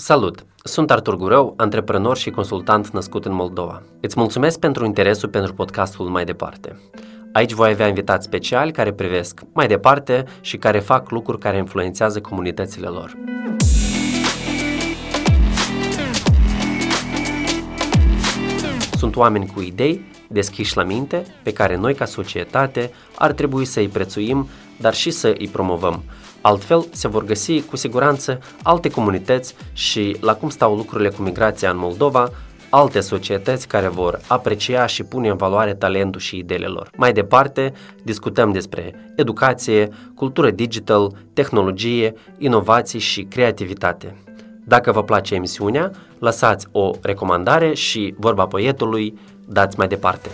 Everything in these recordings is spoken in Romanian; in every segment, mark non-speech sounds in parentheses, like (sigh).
Salut! Sunt Artur Gurău, antreprenor și consultant născut în Moldova. Îți mulțumesc pentru interesul pentru podcastul Mai Departe. Aici voi avea invitați speciali care privesc mai departe și care fac lucruri care influențează comunitățile lor. Sunt oameni cu idei, deschiși la minte, pe care noi ca societate ar trebui să îi prețuim, dar și să îi promovăm – Altfel, se vor găsi cu siguranță alte comunități și la cum stau lucrurile cu migrația în Moldova, alte societăți care vor aprecia și pune în valoare talentul și ideile lor. Mai departe, discutăm despre educație, cultură digital, tehnologie, inovații și creativitate. Dacă vă place emisiunea, lăsați o recomandare și vorba poetului, dați mai departe.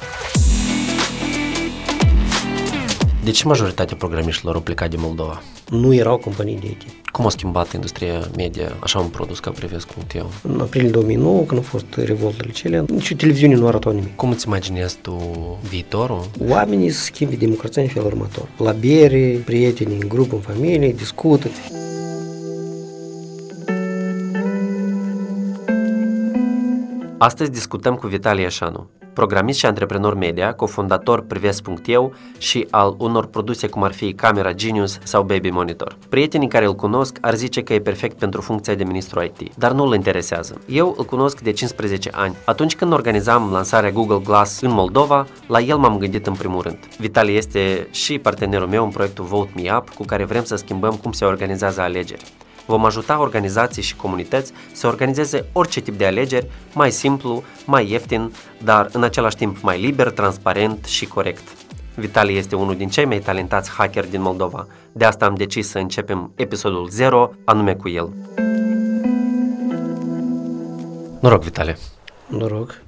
De ce majoritatea programiștilor au plecat din Moldova? Nu erau companii de IT. Cum a schimbat industria media, așa un produs ca privesc.eu? În aprilie 2009, când au fost revoltele cele, nici televiziune nu arătau nimic. Cum îți imaginezi tu viitorul? Oamenii se schimbi democrația în felul următor. La bere, prieteni, în grup, în familie, discută. Astăzi discutăm cu Vitalie Așanu, programist și antreprenor media, cofondator Prives.eu și al unor produse cum ar fi Camera Genius sau Baby Monitor. Prietenii care îl cunosc ar zice că e perfect pentru funcția de ministru IT, dar nu îl interesează. Eu îl cunosc de 15 ani. Atunci când organizam lansarea Google Glass în Moldova, la el m-am gândit în primul rând. Vitalie este și partenerul meu în proiectul Vote Me Up, cu care vrem să schimbăm cum se organizează alegeri. Vom ajuta organizații și comunități să organizeze orice tip de alegeri mai simplu, mai ieftin, dar în același timp mai liber, transparent și corect. Vitali este unul din cei mai talentați hacker din Moldova. De asta am decis să începem episodul 0, anume cu el. Noroc, Vitali! Noroc!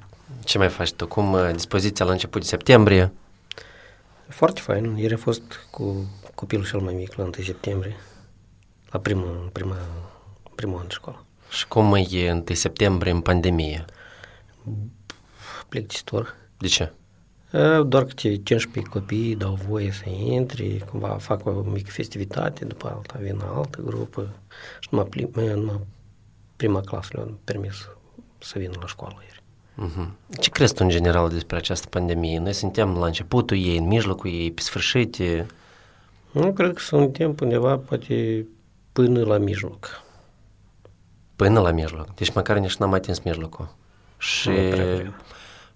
Ce mai faci tu? Cum uh, dispoziția la început de septembrie? Foarte fain. Ieri a fost cu copilul cel mai mic la 1 septembrie la primul, prima, primul an de școală. Și cum e 1 septembrie în pandemie? Plictisitor. De ce? Doar că 15 copii dau voie să intri, cumva fac o mică festivitate, după alta vin altă grupă și numai, prim, numai prima clasă le-am permis să vină la școală ieri. Uh-huh. Ce crezi tu în general despre această pandemie? Noi suntem la începutul ei, în mijlocul ei, pe sfârșit? Nu, cred că suntem undeva, poate până la mijloc. Până la mijloc. Deci măcar nici n-am atins mijlocul. Și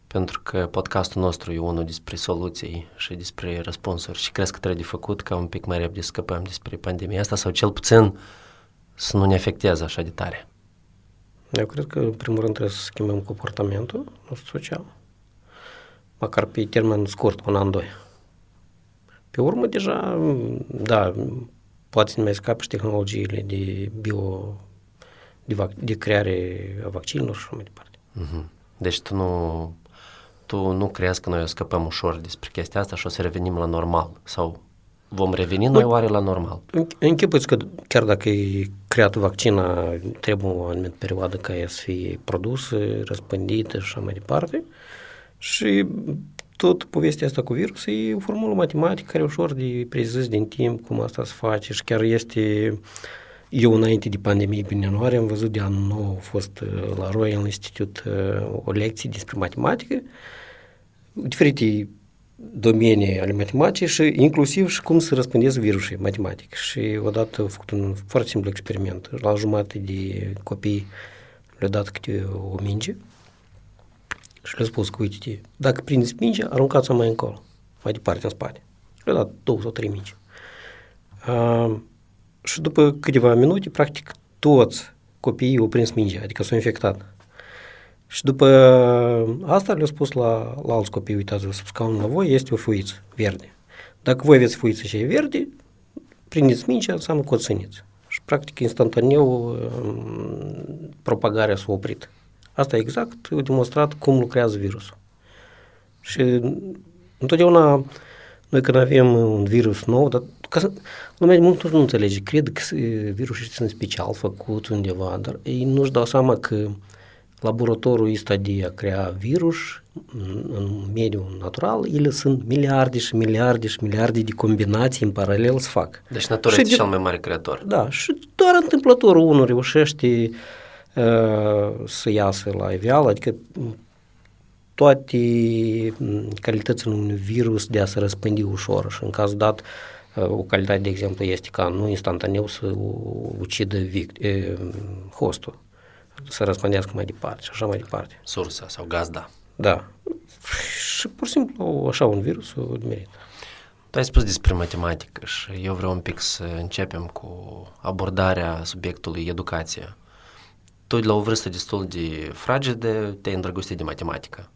pentru că podcastul nostru e unul despre soluții și despre răspunsuri și crezi că trebuie de făcut ca un pic mai repede scăpăm despre pandemia asta sau cel puțin să nu ne afecteze așa de tare. Eu cred că, în primul rând, trebuie să schimbăm comportamentul nostru social, măcar pe termen scurt, un an, doi. Pe urmă, deja, da, poate să ne mai scape și tehnologiile de bio, de, vac, de creare a vaccinilor și așa mai departe. Uh-huh. Deci tu nu, tu nu crezi că noi o scăpăm ușor despre chestia asta și o să revenim la normal sau vom reveni noi oare la normal? Închipuiți că chiar dacă e creat vaccina, trebuie o anumită perioadă ca ea să fie produsă, răspândită și așa mai departe. Și tot povestea asta cu virus e o formulă matematică care ușor de prezis din timp cum asta se face și chiar este eu înainte de pandemie prin ianuarie am văzut de anul nou a fost uh, la Royal Institute uh, o lecție despre matematică diferite domenii ale matematicii și inclusiv și cum să răspândesc virusul matematic. Și odată am făcut un foarte simplu experiment. La jumătate de copii le-a dat câte o minge și le-a spus că, uite, dacă prindeți mingea, aruncați-o mai încolo, mai departe, în spate. Le-a dat două sau trei mingi. Uh, și după câteva minute, practic, toți copiii au prins mingea, adică s-au infectat. Și după asta le-au spus la, la alți copii, uitați-vă, sub scaunul la voi este o fuiță verde. Dacă voi aveți fuiță și e verde, prindeți mingea, înseamnă că o țineți. Și practic instantaneu propagarea s-a oprit. Asta e exact e demonstrat cum lucrează virusul. Și întotdeauna noi când avem un virus nou, dar ca să, lumea mult nu înțelege, cred că virusul este special făcut undeva, dar ei nu-și dau seama că laboratorul ăsta de a crea virus în mediul natural, ele sunt miliarde și miliarde și miliarde de combinații în paralel să fac. Deci natura este de, cel mai mare creator. Da, și doar întâmplător unul reușește să iasă la iveală, adică toate calitățile unui virus de a se răspândi ușor și în cazul dat o calitate, de exemplu, este ca nu instantaneu să ucidă vict- hostul, să răspândească mai departe și așa mai departe. Sursa sau gazda. Da. Și pur și simplu așa un virus o merită. Tu ai spus despre matematică și eu vreau un pic să începem cu abordarea subiectului educație. Tu, de la o vârstă destul de fragedă, te-ai îndrăgostit de matematică.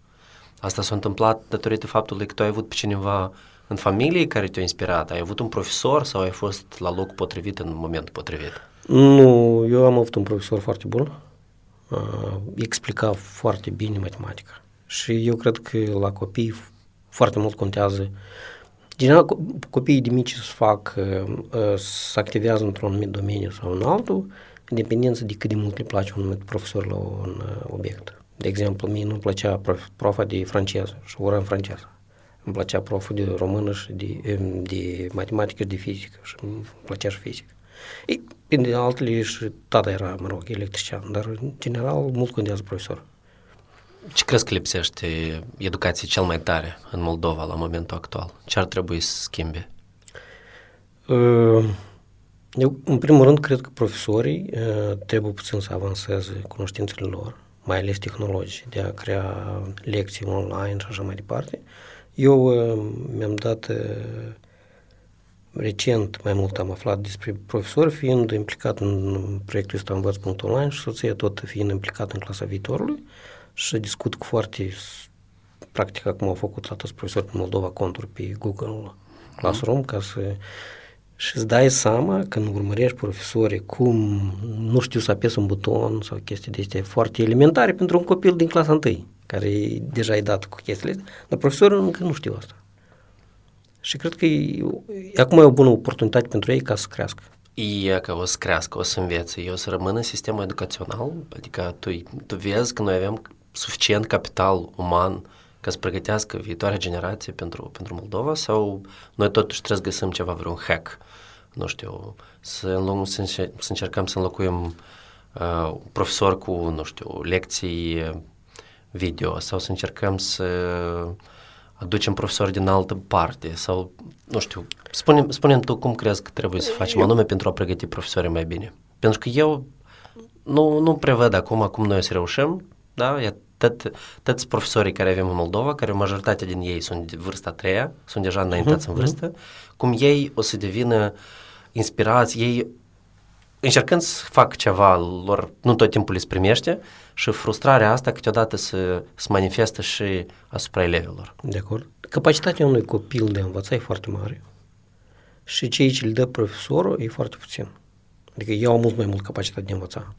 Asta s-a întâmplat datorită faptului că tu ai avut pe cineva în familie care te-a inspirat? Ai avut un profesor sau ai fost la loc potrivit în momentul potrivit? Nu, eu am avut un profesor foarte bun. Uh, explica foarte bine matematica. Și eu cred că la copii foarte mult contează General, copiii de mici să fac, să activează într-un anumit domeniu sau în altul, în dependență de cât de mult le place un anumit profesor la un obiect. De exemplu, mie nu-mi plăcea prof, profa de franceză și ora în franceză. Îmi plăcea proful de română și de, de matematică și de fizică și îmi plăcea și fizică. Ei, de altele și tata era, mă rog, electrician, dar în general mult contează profesorul. Ce crezi că lipsește educației cel mai tare în Moldova la momentul actual? Ce ar trebui să schimbe? Uh, eu, în primul rând, cred că profesorii uh, trebuie puțin să avanseze cunoștințele lor, mai ales tehnologice, de a crea lecții online și așa mai departe. Eu uh, mi-am dat recent mai mult am aflat despre profesori, fiind implicat în proiectul ăsta Învăț.online și soția tot fiind implicat în clasa viitorului și discut cu foarte, practic acum au făcut la toți profesorii din Moldova conturi pe Google Classroom ca să și îți dai seama când urmărești profesorii cum nu știu să apes un buton sau chestii de astea foarte elementare pentru un copil din clasa 1 care deja e dat cu chestiile astea, dar profesorul încă nu știu asta. Și cred că e, acum e o bună oportunitate pentru ei ca să crească. E că o să crească, o să învețe, eu o să rămân în sistemul educațional, adică tu, tu vezi că noi avem suficient capital uman ca să pregătească viitoarea generație pentru, pentru Moldova sau noi totuși trebuie să găsim ceva, vreun hack, nu știu, să, înloc, să, să încercăm să înlocuim uh, profesor cu, nu știu, lecții video sau să încercăm să aducem profesori din altă parte sau, nu știu, spune spune tu cum crezi că trebuie să facem anume pentru a pregăti profesorii mai bine. Pentru că eu nu, nu prevăd acum cum noi o să reușim, da, e tot, toți profesorii care avem în Moldova, care majoritatea din ei sunt de vârsta a treia, sunt deja înaintați uh-huh, în vârstă, uh-huh. cum ei o să devină inspirați, ei încercând să fac ceva lor, nu tot timpul îți primește și frustrarea asta câteodată se, se manifestă și asupra elevilor. De acord. Capacitatea unui copil de a învăța e foarte mare și ceea ce îl dă profesorul e foarte puțin. Adică eu am mult mai mult capacitate de a învăța.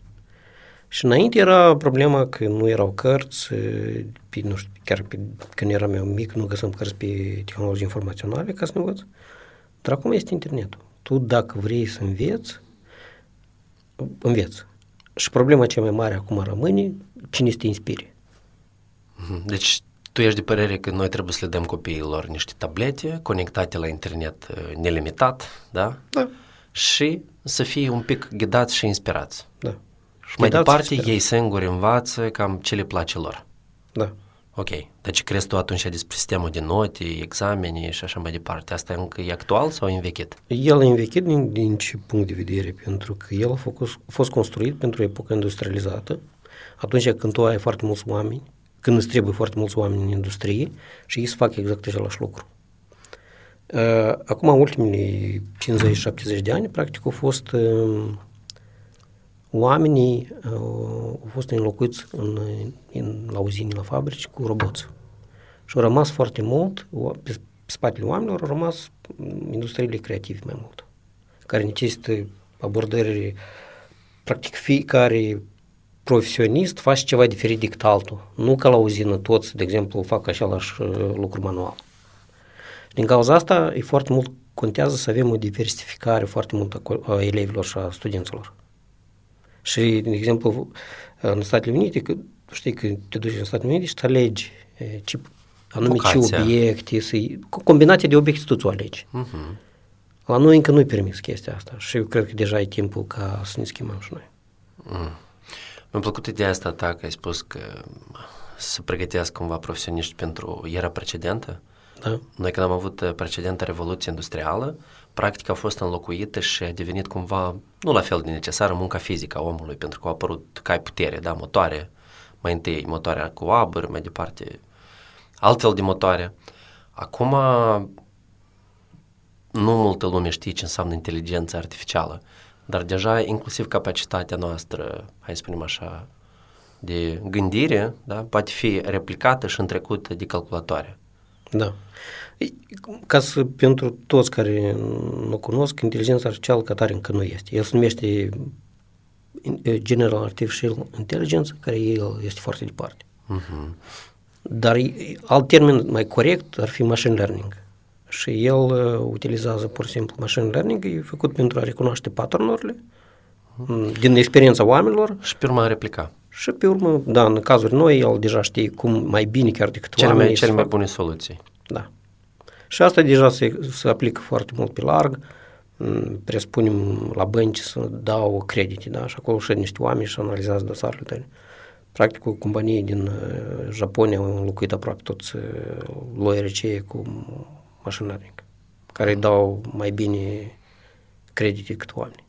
Și înainte era problema că nu erau cărți, pe, nu știu, chiar pe, când eram eu mic, nu găsăm cărți pe tehnologii informaționale ca să ne învăț. Dar acum este internetul. Tu dacă vrei să înveți, înveți. Și problema cea mai mare acum rămâne cine să te inspire. Mhm. Deci tu ești de părere că noi trebuie să le dăm copiilor niște tablete conectate la internet uh, nelimitat, da? Da. Și să fie un pic ghidați și inspirați. Da. Și mai departe ei singuri învață cam ce le place lor. Da. Ok. Deci crezi tu atunci despre sistemul de note, examene și așa mai departe? Asta încă e actual sau e învechit? El e învechit din, din ce punct de vedere? Pentru că el a fost, a fost construit pentru epoca industrializată, atunci când tu ai foarte mulți oameni, când îți trebuie foarte mulți oameni în industrie și ei să fac exact același lucru. Uh, acum, ultimele 50-70 de ani, practic, au fost uh, oamenii uh, au fost înlocuiți în, în, la uzini, la fabrici, cu roboți. Și au rămas foarte mult, pe spatele oamenilor au rămas industriile creative mai mult, care necesită abordări, practic fiecare profesionist face ceva diferit decât altul. Nu ca la uzină toți, de exemplu, fac același uh, lucru manual. Din cauza asta, e foarte mult contează să avem o diversificare foarte mult a elevilor și a studenților. Și, de exemplu, în Statele Unite, că, știi că te duci în Statele Unite și te alegi ce, anume ce obiecte, să combinație de obiecte tu ți-o alegi. Uh-huh. La noi încă nu-i permis chestia asta și eu cred că deja e timpul ca să ne schimbăm și noi. Mm. Mi-a plăcut ideea asta ta că ai spus că să pregătească cumva profesioniști pentru era precedentă. Da. Noi când am avut uh, precedentă revoluție industrială, practic a fost înlocuită și a devenit cumva nu la fel de necesară munca fizică a omului, pentru că au apărut cai putere, da, motoare, mai întâi motoare cu abăr, mai departe altfel de motoare. Acum nu multă lume știe ce înseamnă inteligența artificială, dar deja inclusiv capacitatea noastră, hai să spunem așa, de gândire, da, poate fi replicată și întrecută de calculatoare. Da. Ca să, pentru toți care nu cunosc, inteligența artificială ca tare încă nu este. El se numește General Artificial Intelligence, care el este foarte departe. Uh-huh. Dar alt termen mai corect ar fi machine learning. Și el uh, utilizează pur și simplu machine learning, e făcut pentru a recunoaște paternurile uh-huh. din experiența oamenilor. Și pe urmă a replica. Și pe urmă, da, în cazuri noi, el deja știe cum mai bine chiar decât cele oamenii. Mai, cele mai bune soluții. Da. Și asta deja se, se aplică foarte mult pe larg. Presupunem la bănci să dau credite, da? Și acolo și niște oameni și analizează dosarele tale. Practic, o companie din uh, Japonia au înlocuit aproape toți uh, loierii cei cu machine learning, care îi dau mai bine credite decât oameni.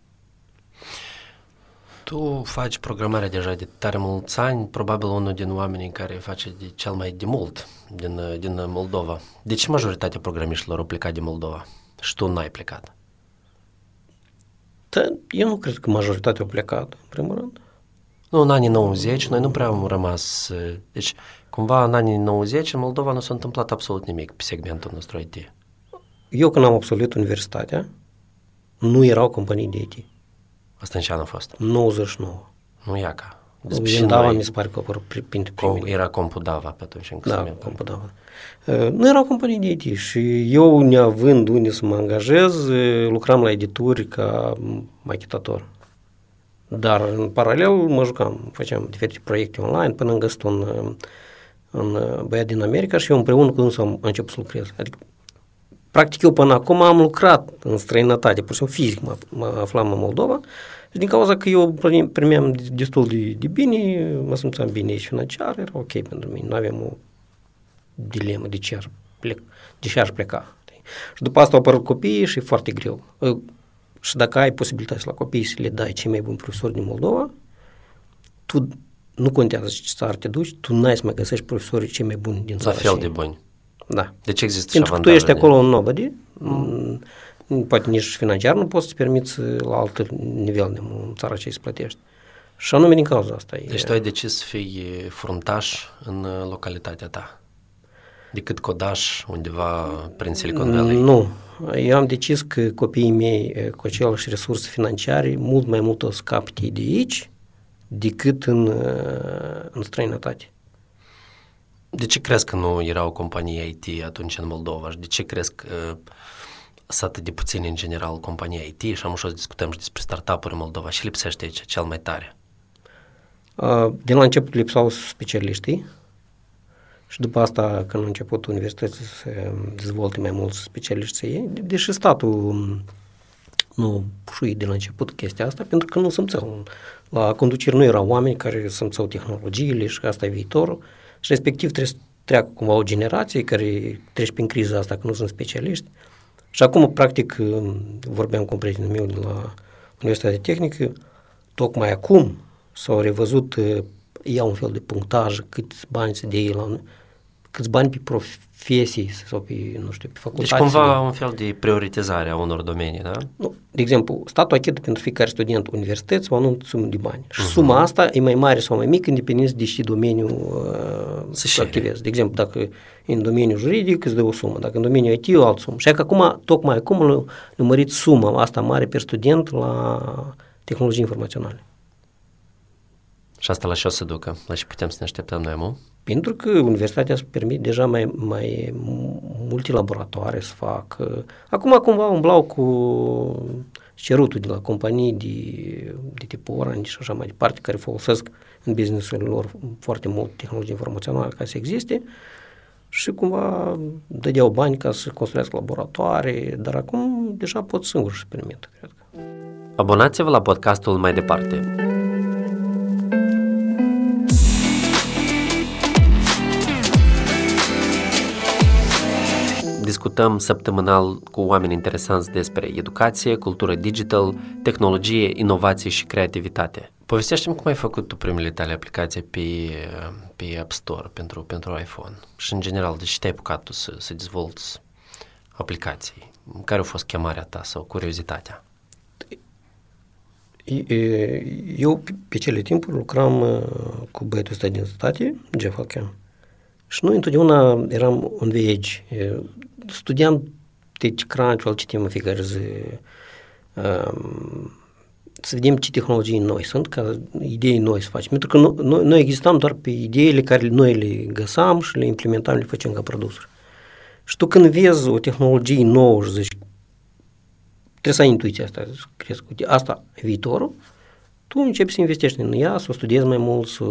Tu faci programarea deja de tare mulți ani, probabil unul din oamenii care face de cel mai de mult din, din Moldova. De ce majoritatea programiștilor au plecat din Moldova și tu n-ai plecat? Da, eu nu cred că majoritatea au plecat, în primul rând. Nu, în anii 90 noi nu prea am rămas... Deci, cumva în anii 90 în Moldova nu s-a întâmplat absolut nimic pe segmentul nostru IT. Eu când am absolvit universitatea, nu erau companii de IT. Asta în ce an a fost? 99. Nu ia ca. Despre Dava noi, mi se pare că apărut printre primele. Era Compudava pe atunci încă Da, Compudava. Uh, nu erau companii de IT și eu, neavând unde să mă angajez, uh, lucram la edituri ca machetator. Dar în paralel mă jucam, făceam diferite proiecte online până am găsit un, uh, un băiat din America și eu împreună cu dânsul am început să lucrez. Adică, practic eu până acum am lucrat în străinătate, pur și simplu fizic mă, mă aflam în Moldova și din cauza că eu primeam destul de, de bine, mă simțeam bine aici financiar, era ok pentru mine, nu aveam o dilemă de ce ar, plec, de ce aș pleca. Și după asta au apărut copiii și e foarte greu. Și dacă ai posibilitatea la copii să le dai cei mai buni profesori din Moldova, tu nu contează ce țară te duci, tu n-ai să mai găsești profesorii cei mai buni din țară. La fel de buni. Da. Deci există Pentru că tu ești acolo în nobody, mm. poate nici financiar nu poți să permiți la alt nivel de în țara ce îți plătești. Și anume din cauza asta. Deci e... tu ai decis să fii fruntaș în localitatea ta, decât codaș undeva prin Silicon Valley? Nu. Eu am decis că copiii mei cu aceleași resurse financiare mult mai mult o să capte de aici decât în, în străinătate. De ce crezi că nu erau companii IT atunci în Moldova și de ce crezi că uh, sunt atât de puține în general companii IT și am ușor să discutăm și despre startup-uri în Moldova și lipsește aici cel mai tare? Uh, din la început lipsau specialiștii și după asta, când au început universitățile să se dezvolte mai mulți specialiști ei, deși statul um, nu pușui de la început chestia asta, pentru că nu simțeau. La conducere nu erau oameni care simțeau tehnologiile și că asta e viitorul și respectiv trebuie să treacă cumva o generație care trece prin criza asta, că nu sunt specialiști. Și acum, practic, vorbeam cu un prieten meu de la Universitatea Tehnică, tocmai acum s-au revăzut, ia un fel de punctaj, câți bani se dea la câți bani pe profesii sau pe, nu știu, pe facultate. Deci cumva un fel de prioritizare a unor domenii, da? Nu, de exemplu, statul achită pentru fiecare student universități o anumită sumă de bani. Și uh-huh. suma asta e mai mare sau mai mică, independent de ce domeniu uh, activezi. De exemplu, dacă în domeniul juridic îți dă o sumă, dacă în domeniul IT o altă sumă. Și că acum, tocmai acum, au numărit suma asta mare per student la tehnologii informaționale. Și asta la ce o să ducă? La ce putem să ne așteptăm noi, mă? Pentru că universitatea îți permite deja mai, mai multe laboratoare să facă. Acum cumva umblau cu cerutul de la companii de, de tip Orange și așa mai departe, care folosesc în businessul lor foarte mult tehnologie informațională ca să existe și cumva dădeau bani ca să construiască laboratoare, dar acum deja pot singur să permită, cred că. Abonați-vă la podcastul mai departe. Discutăm săptămânal cu oameni interesanți despre educație, cultură digital, tehnologie, inovație și creativitate. Povestește-mi cum ai făcut tu primele tale aplicații pe, pe App Store pentru, pentru iPhone și în general, de ce te-ai apucat tu să, să dezvolți aplicații? Care a fost chemarea ta sau curiozitatea? Eu pe cele timpuri lucram uh, cu băiatul ăsta din state, Jeff Hakem. Și noi întotdeauna eram on the edge. Studiam TechCrunch, îl citim în fiecare zi. Um, să vedem ce tehnologii noi sunt, ca idei noi să facem. Pentru că noi, noi existam doar pe ideile care noi le găsam și le implementam, le facem ca produsuri. Și tu când vezi o tehnologie nouă și zici, trebuie să ai intuiția asta, crezi că asta e viitorul, tu începi să investești în ea, să o studiezi mai mult, să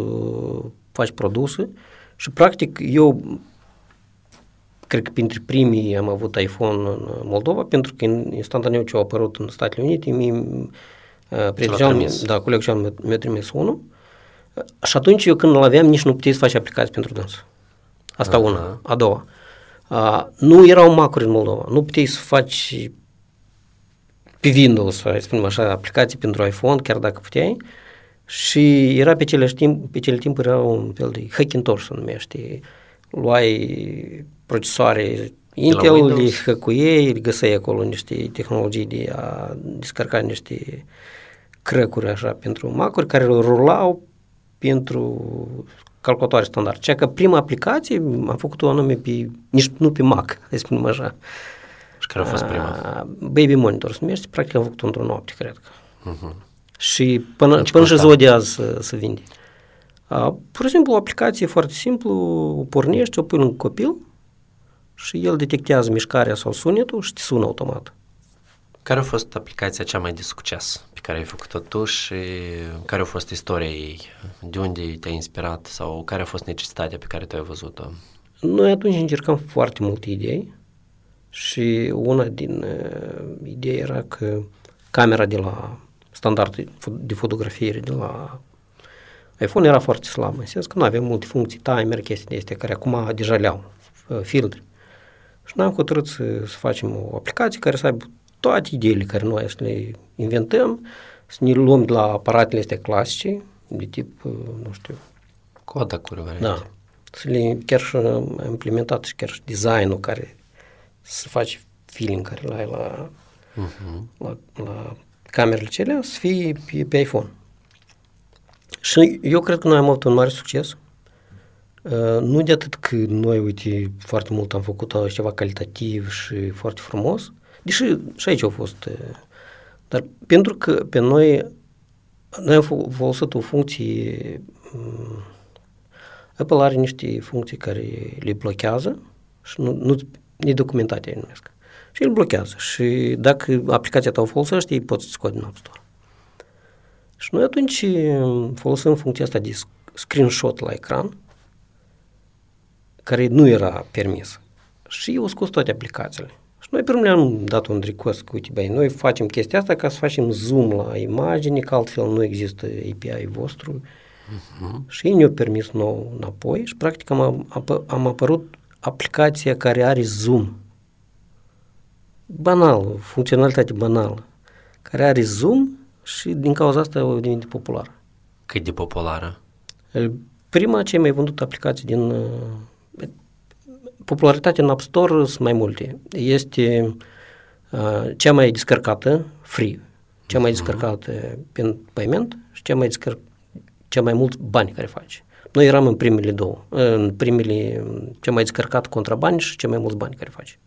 faci produse și practic eu cred că printre primii am avut iPhone în Moldova, pentru că instantaneu ce au apărut în Statele Unite, mie, uh, prietenul da, colegul și mi-a trimis unul. Și atunci eu când îl aveam, nici nu puteai să faci aplicații pentru dânsul. Asta uh-huh. una. A doua. Uh, nu erau macuri în Moldova. Nu puteai să faci pe Windows, să spunem așa, aplicații pentru iPhone, chiar dacă puteai. Și era pe cele, timp, pe cele timpuri era un fel de Hackintosh, se numește. Luai procesoare Intel, le hăcuiei, găseai acolo niște tehnologii de a descărca niște crăcuri așa pentru Mac-uri care rulau pentru calculatoare standard. Ceea că prima aplicație am făcut-o anume pe, nici nu pe Mac, (laughs) să spunem așa. Și care a fost prima? Baby Monitor se numește, practic am făcut-o într-o noapte, cred că. Uh-huh. Și până, deci până și ziua de azi să, să vinde. Uh, pur și simplu o aplicație foarte simplu, o pornești, o pui în copil și el detectează mișcarea sau sunetul și te sună automat. Care a fost aplicația cea mai de succes pe care ai făcut-o tu și care a fost istoria ei? De unde te-a inspirat sau care a fost necesitatea pe care tu ai văzut-o? Noi atunci încercam foarte multe idei și una din uh, idei era că camera de la standard de fotografiere de la iPhone era foarte slabă, în sens că nu avem multe funcții, timer, chestii de astea, care acum deja le au, uh, filtre. Și noi am hotărât să, să facem o aplicație care să aibă toate ideile care noi să le inventăm, să ne luăm de la aparatele astea clasice, de tip, uh, nu știu... Kodak-uri, Da. Să le chiar și implementat și chiar și designul care să faci feeling care l-ai la, uh-huh. la, la camerele celea să fie pe, pe iPhone. Și eu cred că noi am avut un mare succes. Uh, nu de atât că noi, uite, foarte mult am făcut ceva calitativ și foarte frumos, deși și aici au fost, uh, dar pentru că pe noi, noi am folosit o funcție, um, Apple are niște funcții care le blochează și nu, nu nedocumentate, numesc și îl blochează. Și dacă aplicația ta o folosește, ei pot să scoate din App Store. Și noi atunci um, folosim funcția asta de screenshot la ecran, care nu era permis. Și eu scos toate aplicațiile. Și noi primul am dat un request cu, uite, băi, noi facem chestia asta ca să facem zoom la imagine, că altfel nu există API vostru. Uh-huh. Și ei ne-au permis nou înapoi și practic am, am apărut aplicația care are zoom banal, funcționalitate banală, care are zoom și din cauza asta o devenit populară. Cât de populară? Prima, cea mai vândută aplicație din... Uh, popularitatea în App Store sunt mai multe. Este uh, cea mai descărcată, free, cea mai mhm. descărcată uh-huh. pe payment și cea mai, descăr- cea mai mulți bani care face. Noi eram în primele două, în primele, cea mai descărcat contra bani și cea mai mulți bani care face.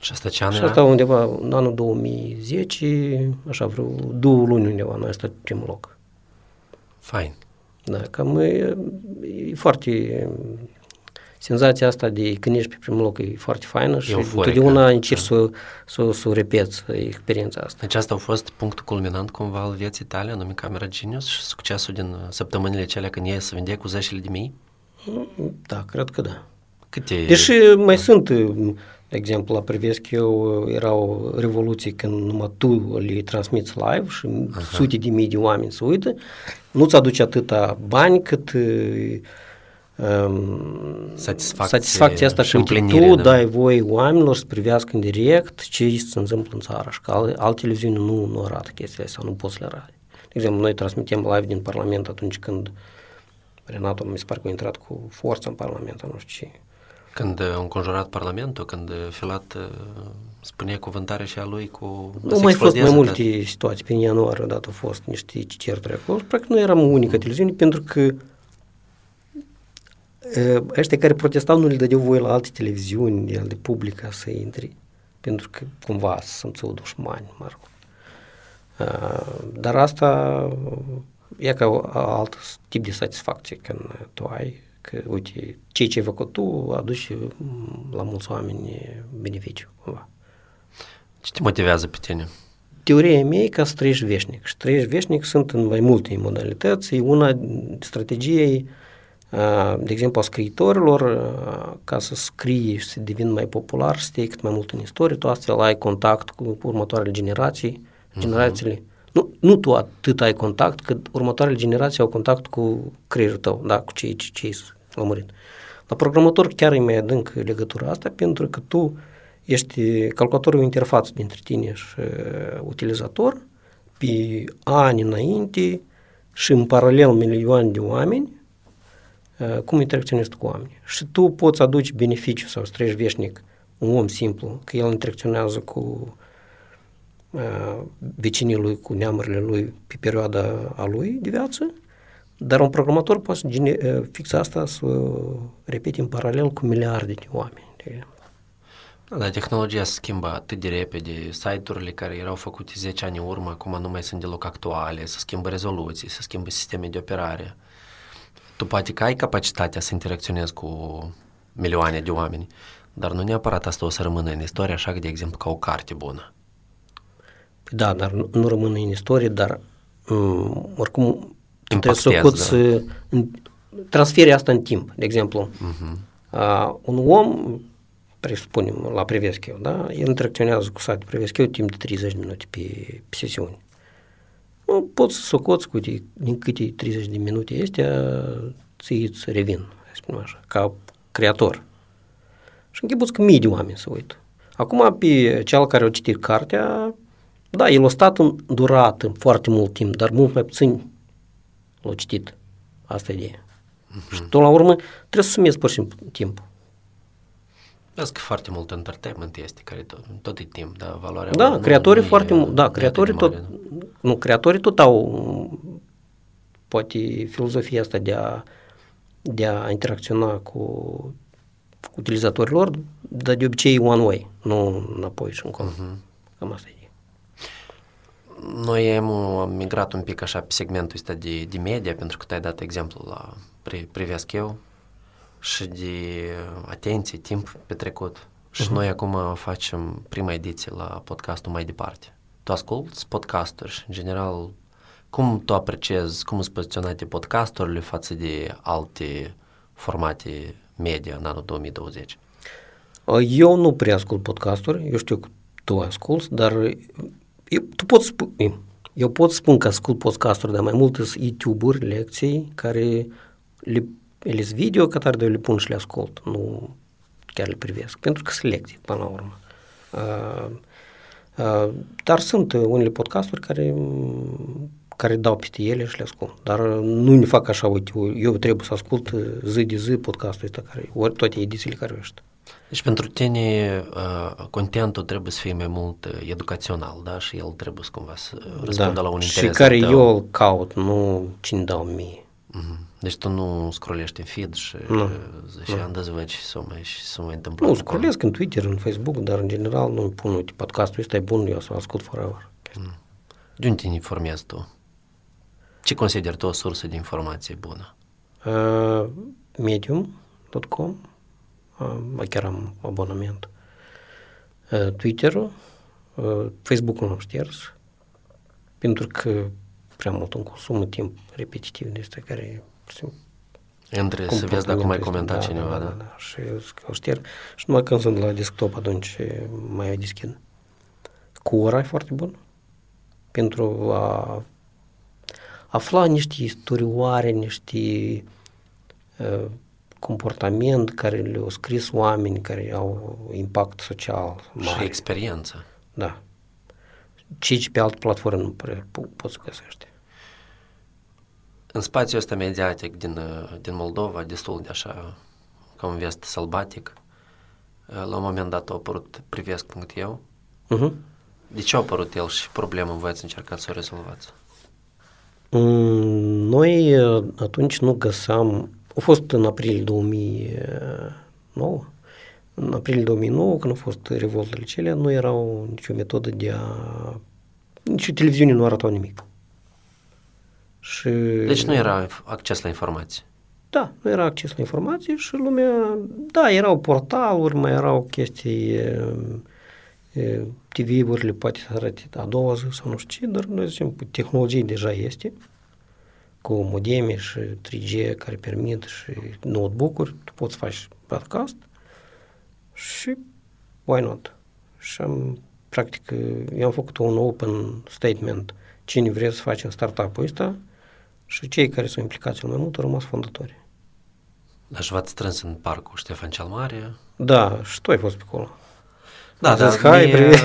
Și asta ce an Și asta undeva în anul 2010, așa vreo două luni undeva, noi asta primul loc. Fain. Da, cam e, e foarte senzația asta de când ești pe primul loc e foarte faină e și întotdeauna încerci da. să, să, să repeți experiența asta. Deci asta a fost punctul culminant cumva al vieții tale, anume Camera Genius și succesul din săptămânile cele când ei să vinde cu zecile de mii? Da, cred că da. Câte... Deși mai da. sunt de exemplu, la Privesc eu erau revoluții când numai tu le transmiți live și Aha. sute de mii de oameni se uită, nu-ți aduce atâta bani cât uh, um, satisfacție satisfacția asta și că tu da? dai voie oamenilor să privească în direct ce se întâmplă în țară și că alte televiziuni nu, nu arată chestiile astea, nu poți să le arate. De exemplu, noi transmitem live din Parlament atunci când Renato mi se pare că a intrat cu forță în Parlament, nu știu ce. Când a înconjurat Parlamentul, când Filat uh, spunea cuvântarea și a lui cu... Nu mai fost mai multe situații. Pe ianuarie odată au fost niște certuri acolo. Practic noi eram unica mm. televiziune pentru că uh, ăștia care protestau nu le dădeau voie la alte televiziuni de, de publică să intre. Pentru că cumva să simțeau dușmani, mă rog. Uh, dar asta e ca alt tip de satisfacție când tu ai că, uite, ceea ce ai făcut tu aduci la mulți oameni beneficiu, cumva. Ce te motivează pe tine? Teoria mea e ca să trăiești veșnic. Și trăiești veșnic sunt în mai multe modalități. Una strategiei, de exemplu, a scriitorilor, ca să scrii și să devină mai popular, să te cât mai mult în istorie, tu astfel ai contact cu următoarele generații, generațiile uh-huh nu, nu tu atât ai contact, cât următoarele generații au contact cu creierul tău, da, cu cei ce ai lămurit. La programator chiar e mai adânc legătura asta pentru că tu ești calculatorul interfață dintre tine și uh, utilizator pe ani înainte și în paralel milioane de oameni uh, cum interacționezi cu oameni. Și tu poți aduce beneficiu sau să trăiești veșnic un om simplu, că el interacționează cu Uh, vecinii lui, cu neamurile lui pe perioada a lui de viață, dar un programator poate să uh, fixa asta să repete în paralel cu miliarde de oameni. De da, dar tehnologia se schimbă atât de repede, site-urile care erau făcute 10 ani în urmă, acum nu mai sunt deloc actuale, să schimbă rezoluții, să schimbă sisteme de operare. Tu poate că ai capacitatea să interacționezi cu milioane de oameni, dar nu neapărat asta o să rămână în istorie, așa că, de exemplu, ca o carte bună. Da, dar nu, nu rămân în istorie, dar um, oricum trebuie să coți da. transferi asta în timp. De exemplu, uh-huh. uh, un om, presupunem, la Priveschiu, da, el interacționează cu site Priveschiu timp de 30 de minute pe, pe sesiuni. Nu, poți să socoți cu de, din câte 30 de minute este, ți îți revin, spunem așa, ca creator. Și închipuți că mii de oameni să uită. Acum, pe cel care a citit cartea, da, el a stat în durat foarte mult timp, dar mult mai puțin l-a citit. Asta e ideea. Uh-huh. Și tot la urmă trebuie să sumezi pur și simplu timpul. Vezi că foarte mult entertainment este, care tot, tot e timp, dar valoarea Da, creatorii foarte mult, da, creatorii tot, mare, nu, creatorii tot au poate filozofia asta de a, de a interacționa cu utilizatorilor, dar de obicei one way, nu înapoi și încolo. Uh-huh. Cam asta e. Noi am migrat un pic așa pe segmentul ăsta de, de media, pentru că tu ai dat exemplu la pri, privesc eu și de atenție, timp petrecut. Și uh-huh. noi acum facem prima ediție la podcastul mai departe. Tu asculti podcasturi și, în general, cum tu apreciezi, cum sunt poziționate podcasturile față de alte formate media în anul 2020? Eu nu prea ascult podcasturi, eu știu că tu asculti, dar eu, tu poți spune, eu pot spun că ascult podcasturi, dar mai multe sunt YouTube-uri, lecții, care le, ele sunt video, ca tare de le pun și le ascult, nu chiar le privesc, pentru că sunt lecții până la urmă. Uh, uh, dar sunt unele podcasturi care care dau peste ele și le ascult. Dar nu ne fac așa, uite, eu trebuie să ascult zi de zi podcastul ăsta, care, ori toate edițiile care ăștia. Deci pentru tine uh, contentul trebuie să fie mai mult uh, educațional, da? Și el trebuie să cumva să răspundă da. la un interes. Și care tău. eu îl caut, nu cine dau mie. Uh-huh. Deci tu nu scrollești în feed și, nu. și nu. îndăzvăci și să mai, și să mai întâmplă. Nu, scrollesc în Twitter, în Facebook, dar în general nu-mi pun, uite, podcastul ăsta e bun, eu să ascult forever. Uh-huh. De unde te informezi tu? Ce consideri tu o sursă de informație bună? Uh, medium.com uh, chiar am abonament. Uh, Twitter-ul, uh, Facebook-ul am șters, pentru că prea mult îmi consumă timp repetitiv de asta care între să vezi dacă mai comenta da, cineva, da? Da, da, da. Și o șterg. Și numai când sunt la desktop atunci mai deschid. Cura e foarte bun pentru a afla niște istorioare, niște uh, comportament care le-au scris oameni care au impact social mare. Și experiență. Da. Cici pe altă platformă nu prea po- poți să găsești. În spațiul ăsta mediatic din, din Moldova, destul de așa, ca un vest sălbatic, la un moment dat a apărut privesc.eu. Uh-huh. De ce a apărut el și problemă voi ați încercat să o rezolvați? Mm, noi atunci nu găseam, a fost în aprilie 2009, în aprilie 2009, când au fost revoltele cele, nu era nicio metodă de a... Nici televiziune nu arătau nimic. Și... Deci nu era acces la informații. Da, nu era acces la informații și lumea, da, erau portaluri, mai erau chestii, TV-urile poate să arate a doua zi sau nu știu ce, dar noi zicem, tehnologie deja este, cu modeme și 3G care permit și notebook-uri, tu poți face podcast și why not? Și am, practic, eu am făcut un open statement, cine vrea să facem startup-ul ăsta, și cei care sunt implicați cel mai mult au rămas fondatori. Dar și v-ați strâns în parcul Ștefan cel Mare? Da, și tu ai fost pe acolo. Da, da, hai, mie,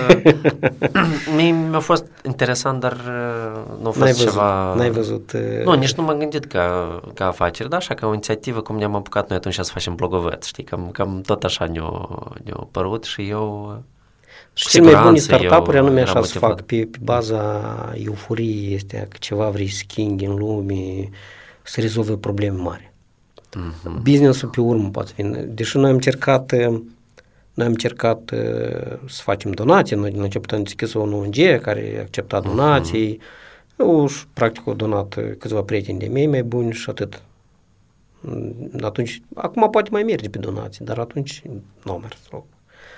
(laughs) mie mi-a fost interesant, dar uh, nu a fost n-ai văzut, ceva... N-ai văzut... Uh... Nu, nici nu m-am gândit ca, ca afaceri, dar așa, ca o inițiativă, cum ne-am apucat noi atunci să facem blogovet, știi, cam, cam tot așa ne-a, ne-a părut și eu și cel mai bune startup-uri anume așa să fac, pe, pe baza euforiei este că ceva vrei să schimbi în lume, să rezolve probleme mari. Mm-hmm. Business-ul pe urmă poate fi. Deși noi am încercat noi am încercat să facem donații, noi din început am deschis o ONG care accepta mhm. donații, uh-huh. eu, practic au donat câțiva prieteni de mei mai buni și atât. Atunci, acum poate mai merge pe donații, dar atunci nu a mers loc.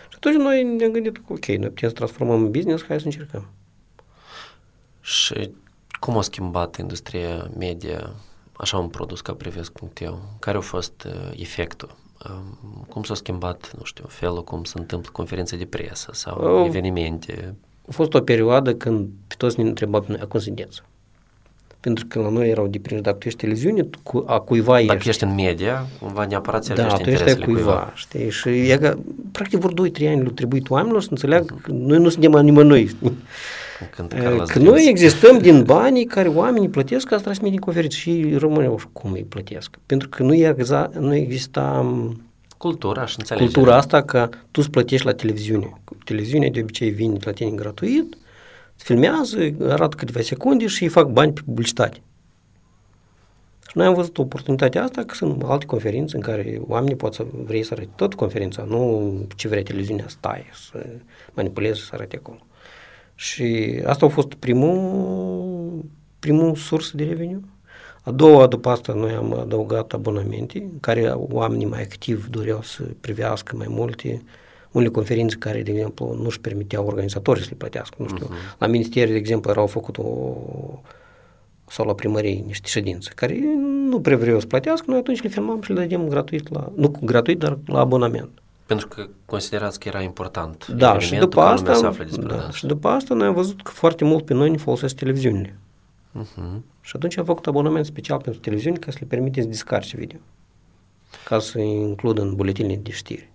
Și atunci noi ne-am gândit că ok, noi putem să transformăm în business, hai să încercăm. Și cum a schimbat industria media așa un produs ca Privesc.eu? Care a fost uh, efectul? Um, cum s-a schimbat, nu știu, felul cum se întâmplă conferințe de presă sau uh, evenimente? A fost o perioadă când pe toți ne întrebau pe noi, acum sunteți? Pentru că la noi erau deprinși, dacă tu ești televiziune, cu, a cuiva ești. Dacă ești în media, cumva neapărat să Da, tu ești cuiva, cuiva, știi? Și e că, practic, vor 2-3 ani lui trebuie oamenilor să înțeleagă că noi nu suntem a nimănui. Când că noi existăm din banii care oamenii plătesc ca să transmitem conferințe și rămâneau și cum îi plătesc. Pentru că nu, exa, nu exista cultura și înțelegere. Cultura asta că tu îți plătești la televiziune. Televiziunea de obicei vine la tine gratuit, filmează, arată câteva secunde și îi fac bani pe publicitate. Și noi am văzut oportunitatea asta că sunt alte conferințe în care oamenii pot să vrei să arăte tot conferința, nu ce vrea televiziunea, stai să manipulezi să arate acolo. Și asta a fost primul, primul sursă de reveniu. A doua, după asta, noi am adăugat abonamente, în care oamenii mai activi doreau să privească mai multe, unele conferințe care, de exemplu, nu își permiteau organizatorii să le plătească. Nu știu, uh-huh. la minister, de exemplu, erau făcut o sau la primărie niște ședințe care nu prea vreau să plătească, noi atunci le filmam și le dădeam gratuit, la, nu gratuit, dar la abonament. Pentru că considerați că era important. Da, și după asta, da, și după asta noi am văzut că foarte mult pe noi ne folosesc televiziunile. Uh-huh. Și atunci am făcut abonament special pentru televiziuni ca să le permite să descarce video. Ca să includă în buletinile de știri.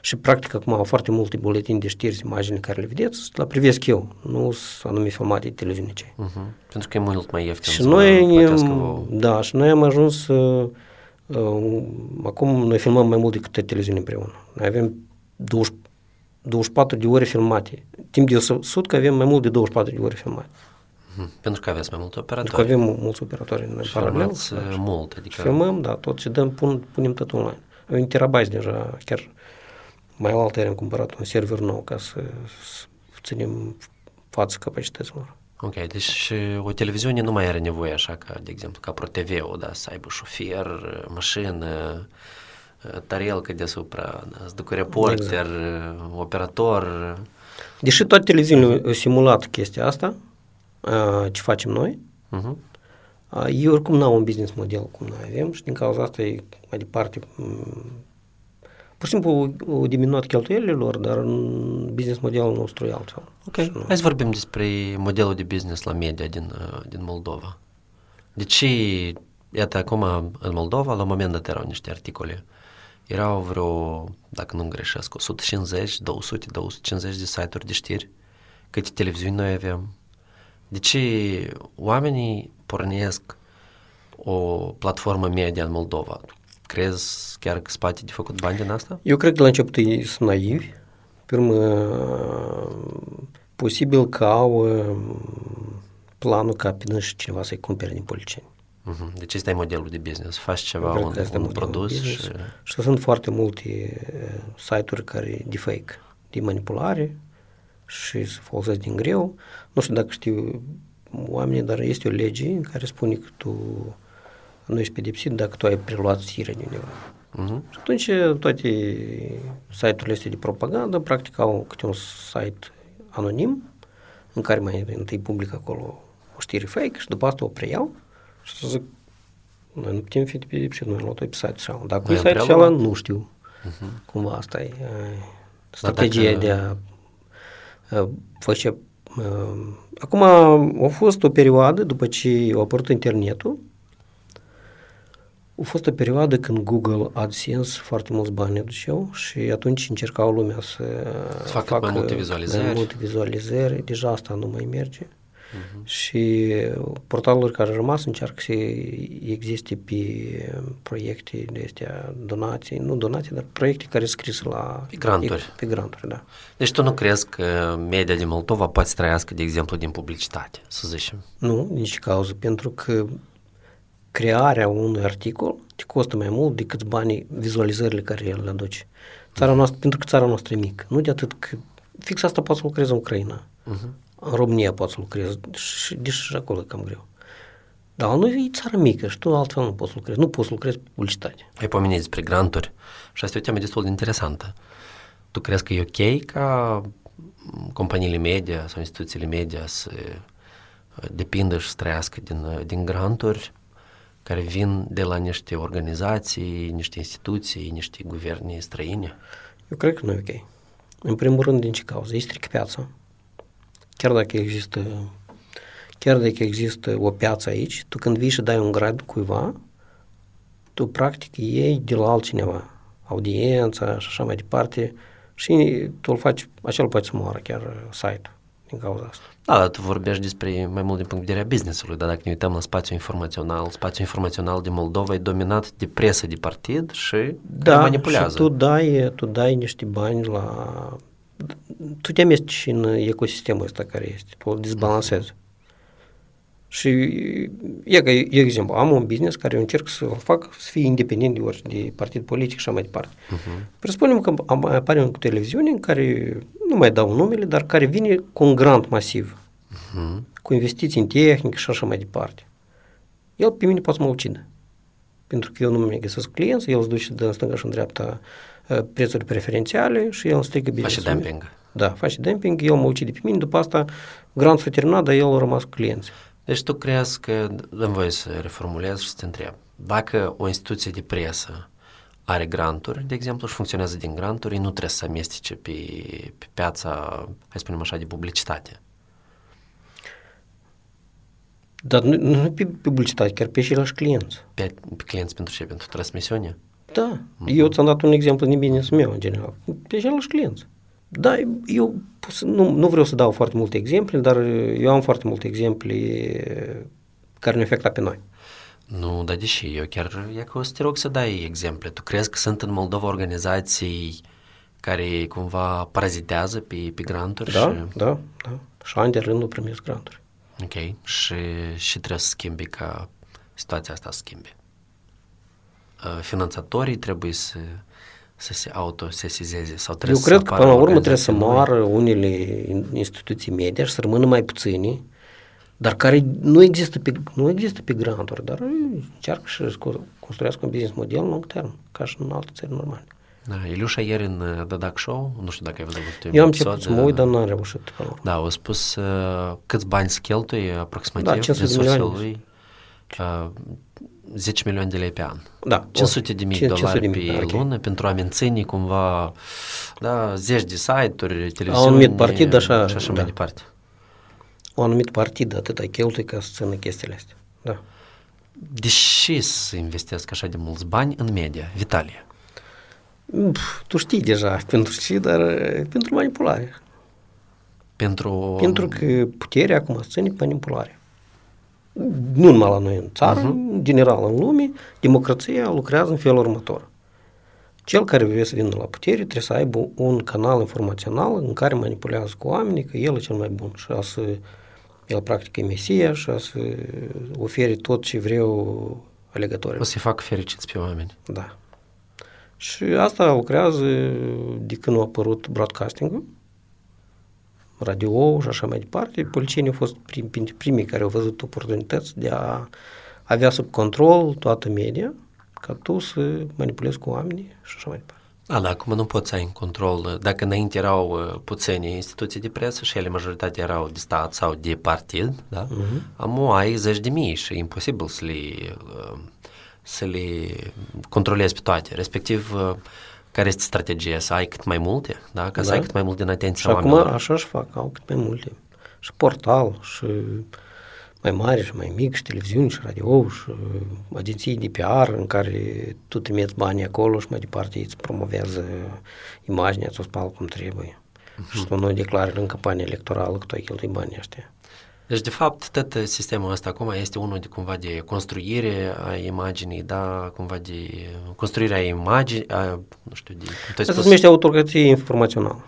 Și practic acum au foarte multe buletini de știri, imagini care le vedeți, la privesc eu, nu sunt anume filmate de televiziune cei. Uh-huh. Pentru că e mult mai ieftin și noi, Da, și noi am ajuns uh, uh, acum noi filmăm mai mult decât televiziune împreună. Noi avem 20, 24 de ore filmate. Timp de sud că avem mai mult de 24 de ore filmate. Mm-hmm. Pentru că aveți mai multe operatori. Pentru că avem mulți operatori în și paralel. Și uh, mult, adică... Filmăm, da, tot ce dăm, pun, punem tot online. Avem terabyte deja, chiar mai la altă am cumpărat un server nou ca să, să ținem față capacităților. Ok, deci o televiziune nu mai are nevoie așa ca, de exemplu, ca ProTV-ul, da, să aibă șofer, mașină, tarelcă deasupra, da, să ducă reporter, exact. operator. Deși toate televiziunile au simulat chestia asta, ce facem noi, uh-huh. ei oricum nu au un business model cum noi avem și din cauza asta e mai departe Pur și simplu au diminuat cheltuielile lor, dar business modelul nostru e altfel. Ok, hai să vorbim despre modelul de business la media din, din Moldova. De ce iată, acum în Moldova, la un moment dat erau niște articole. Erau vreo, dacă nu greșesc, 150, 200, 250 de site-uri de știri. Câte televiziuni noi avem. De ce oamenii pornesc o platformă media în Moldova? Crezi chiar că spate de făcut bani din asta? Eu cred că la început ei sunt naivi. Pe urmă, posibil că au um, planul ca pe și cineva să-i cumpere din politicieni. Uh-huh. Deci ăsta e modelul de business. Faci ceva, un, un produs și... și... sunt foarte multe uh, site-uri care de fake, de manipulare și se folosesc din greu. Nu știu dacă știu oamenii, dar este o lege în care spune că tu nu ești pedepsit dacă tu ai preluat firea de undeva. Uh-huh. Și atunci toate site-urile astea de propagandă practic au câte un site anonim în care mai întâi public acolo o știre fake și după asta o preiau și să zic noi nu putem fi pedepsiți, noi am luat-o pe site și Dacă e site și nu știu. Uh-huh. Cumva asta e strategia dacă... de a, a face... acum a fost o perioadă după ce a apărut internetul a fost o perioadă când Google AdSense foarte mulți bani aduceau și atunci încercau lumea să, să facă, facă mai multe vizualizări. Mai multe vizualizări. Deja asta nu mai merge. Uh-huh. Și portalul care a rămas încearcă să existe pe proiecte de astea, donații, nu donații, dar proiecte care sunt scrise la... Pe granturi. Pe granturi, da. Deci tu nu crezi că media din Moldova poate să trăiască, de exemplu, din publicitate, să zicem? Nu, nici cauză, pentru că crearea unui articol te costă mai mult decât banii, vizualizările care el le aduce. Țara noastră, pentru că țara noastră e mică. Nu de atât că fix asta poți să lucrezi în Ucraina. Uh-huh. În România poți să lucrezi și deși și acolo e cam greu. Dar noi e țară mică și tu altfel nu poți să lucrezi. Nu poți să lucrezi pe publicitate. Ai pomenit despre granturi și asta e o temă destul de interesantă. Tu crezi că e ok ca companiile media sau instituțiile media să depindă și să trăiască din, din granturi care vin de la niște organizații, niște instituții, niște guverne străine? Eu cred că nu e ok. În primul rând, din ce cauză? Ei stric piața. Chiar dacă există chiar dacă există o piață aici, tu când vii și dai un grad cuiva, tu practic iei de la altcineva audiența și așa mai departe și tu îl faci, acel poate să moară chiar site-ul din cauza asta. Da, dar tu vorbești despre mai mult din punct de vedere a business-ului, dar dacă ne uităm la spațiul informațional, spațiul informațional din Moldova e dominat de presă de partid și da, manipulează. și tu dai, tu dai niște bani la... Tu te amesteci în ecosistemul ăsta care este, tu îl dezbalansezi. Și e ca exemplu, am un business care eu încerc să fac să fie independent de orice, de partid politic și așa mai departe. Uh-huh. Presupunem că apare o televiziune în care, nu mai dau numele, dar care vine cu un grant masiv, uh-huh. cu investiții în tehnică și așa mai departe. El pe mine poate să mă ucidă. Pentru că eu nu mi găsesc clienți, el îți duce de stânga și în dreapta uh, prețuri preferențiale și el îmi strică bine. Face dumping. Da, face dumping, el mă ucide pe mine, după asta grantul s-a terminat, dar el a rămas cu clienți. Deci tu crezi că, dăm voie să reformulez și să te întreb, dacă o instituție de presă are granturi, de exemplu, și funcționează din granturi, nu trebuie să amestece pe, pe piața, hai spunem așa, de publicitate. Dar nu, nu pe publicitate, chiar pe ceilalți clienți. Pe, pe clienți pentru ce? Pentru transmisiune? Da. Uh-huh. Eu ți-am dat un exemplu din business meu, în general. Pe ceilalți clienți. Da, eu nu, nu vreau să dau foarte multe exemple, dar eu am foarte multe exemple care ne afectă pe noi. Nu, dar deși eu chiar e că o să te rog să dai exemple. Tu crezi că sunt în Moldova organizații care cumva parazitează pe, pe granturi? Da, și... da, da. Și ani de rând nu primesc granturi. Ok. Și, și trebuie să schimbi ca situația asta să schimbi. Uh, finanțatorii trebuie să să se autosesizeze sau trebuie Eu cred că până la urmă trebuie să moară unele instituții media și să rămână mai puțini, dar care nu există pe, nu există pe granturi, dar încearcă și construiască un business model long term, ca și în alte țări normale. Da, Ilușa ieri în uh, The Duck Show, nu știu dacă ai văzut Eu am început să mă uit, dar n-am reușit până Da, au spus uh, câți bani să cheltuie aproximativ da, 500 de milioane. lui. Uh, 10 milioane de lei pe an. Da. 500 de mii dolari de mii, pe okay. lună pentru a menține cumva da, zeci de site-uri, televiziuni Au anumit partid așa, și așa da. mai departe. Un anumit partid atât ai cheltui ca să țină chestiile astea. Da. De ce să investesc așa de mulți bani în media, Vitalie? Tu știi deja pentru ce, dar pentru manipulare. Pentru... Pentru că puterea acum ține manipulare. Nu numai la noi în țară, uh-huh. în general în lume, democrația lucrează în felul următor. Cel care vrea să vină la putere trebuie să aibă un canal informațional în care manipulează cu oamenii că el e cel mai bun și a să el practic e Mesia și a să ofere tot ce vreau alegătorii. O să-i facă fericiți pe oameni. Da. Și asta lucrează de când a apărut broadcasting-ul, radio și așa mai departe. Policienii au fost prim, primii care au văzut oportunități de a avea sub control toată media, ca tu să manipulezi cu oamenii și așa mai departe. A, da, acum nu poți să ai în control. Dacă înainte erau uh, puține instituții de presă și ele majoritatea erau de stat sau de partid, da? Uh-huh. Acum ai zeci de mii și e imposibil să le, uh, să le controlezi pe toate. Respectiv, uh, care este strategia? Să ai cât mai multe, da? Ca da. să ai cât mai mult din atenția Și acum așa și fac, au cât mai multe. Și portal, și mai mari și mai mici, și televiziuni și radio și uh, agenții de PR în care tu trimiți banii acolo și mai departe îți promovează imaginea, ți-o spală cum trebuie. Uh-huh. Și tu nu declară în campanie electorală că tu ai cheltuit banii ăștia. Deci, de fapt, tot sistemul ăsta acum este unul de cumva de construire a imaginii, da, cumva de construirea imaginii, a, nu știu, de... Asta se numește autocrație informațională,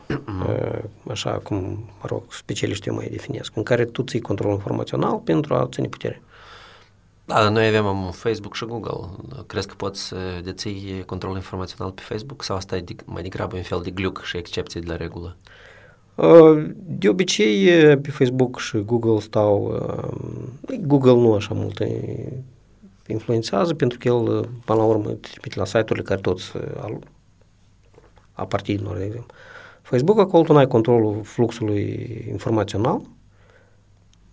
(clears throat) așa cum, mă rog, specialiștii mai definesc, în care tu ții control informațional pentru a ține putere. Da, noi avem Facebook și Google. Crezi că poți să deții control informațional pe Facebook sau asta e mai degrabă un fel de gluc și excepție de la regulă? De obicei, pe Facebook și Google stau, Google nu așa mult influențează, pentru că el, până la urmă, trimite la site-urile care toți al, a partidilor, de exemplu. Facebook, acolo tu n-ai controlul fluxului informațional,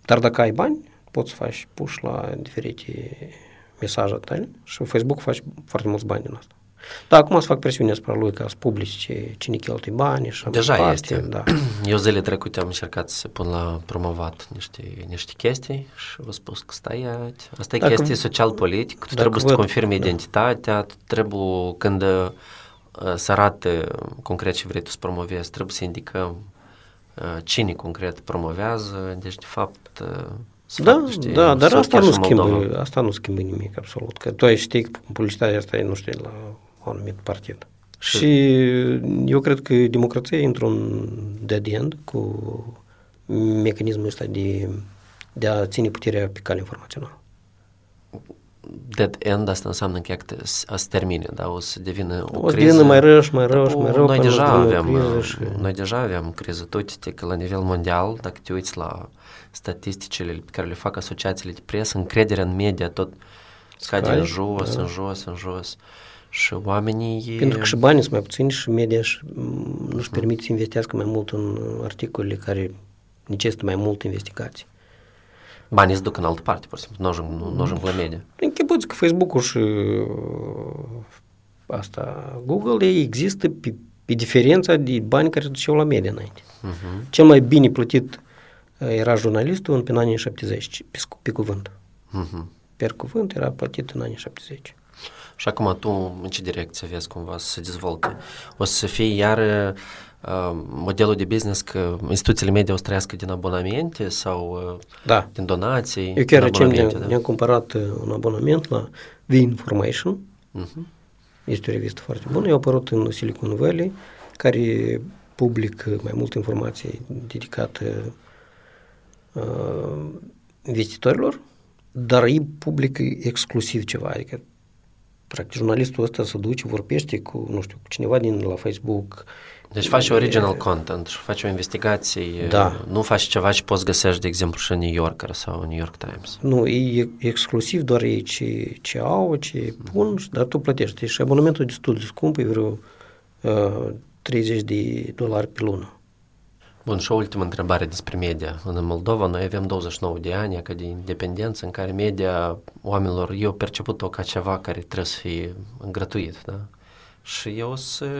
dar dacă ai bani, poți să faci push la diferite mesaje tale și Facebook faci foarte mulți bani din asta. Da, acum să fac presiune asupra lui ca să publice cine cheltuie bani și Deja parte, este. Da. (clears throat) Eu zile trecute am încercat să pun la promovat niște, niște chestii și vă spus că stai aici. Asta e chestie social-politic, tu trebuie să confirmi da. identitatea, tu trebuie când uh, să arate concret ce vrei tu să promovezi, trebuie să indicăm uh, cine concret promovează, deci de fapt uh, să da, știi, da, dar asta nu schimbă, asta nu schimbă nimic absolut, că tu ai știi că publicitatea asta e, nu știu, la un anumit partid. Și eu cred că democrația intră un dead end cu mecanismul ăsta de, de a ține puterea pe cale informațională. Dead end asta înseamnă că a se termine, da? O să devină o, o criză. devină mai rău și mai rău și mai rău. Noi deja avem, și... noi deja avem criză. Tu uite că la nivel mondial, dacă te uiți la statisticile pe care le fac asociațiile de presă, încrederea în media tot scade în jos, da. în jos, în jos. Și oamenii... Pentru că și banii sunt mai puțini și media și nu-și permit să investească mai mult în articole care necesită mai mult investigații. Banii se duc în altă parte, pur și simplu, nu ajung, nu, nu ajung la media. Închipuți că Facebook-ul și asta, Google, ei există pe, pe diferența de bani care se duceau la media înainte. Uh-huh. Cel mai bine plătit era jurnalistul în, în anii 70, pe, pe cuvânt. Uh-huh. Per cuvânt era plătit în anii 70. Și acum tu în ce direcție vezi cumva să se dezvolte? O să fie iar uh, modelul de business că instituțiile media o să trăiască din abonamente sau uh, da. din donații? Eu chiar recent ne-am, da? ne-am cumpărat un abonament la The Information. Uh-huh. Este o revistă foarte bună. Eu apărut în Silicon Valley care public mai multe informații dedicate uh, investitorilor, dar ei publică exclusiv ceva, adică practic jurnalistul ăsta se duce, vorbește cu, nu știu, cu cineva din la Facebook. Deci faci original content și faci o investigație, da. nu faci ceva ce poți găsești, de exemplu, și în New Yorker sau New York Times. Nu, e exclusiv doar ei ce, ce au, ce pun, mm-hmm. dar tu plătești. Și abonamentul e destul de scump, e vreo uh, 30 de dolari pe lună. Bun, și o ultimă întrebare despre media. În Moldova noi avem 29 de ani ca de independență în care media oamenilor, eu perceput-o ca ceva care trebuie să fie gratuit, da? Și eu sunt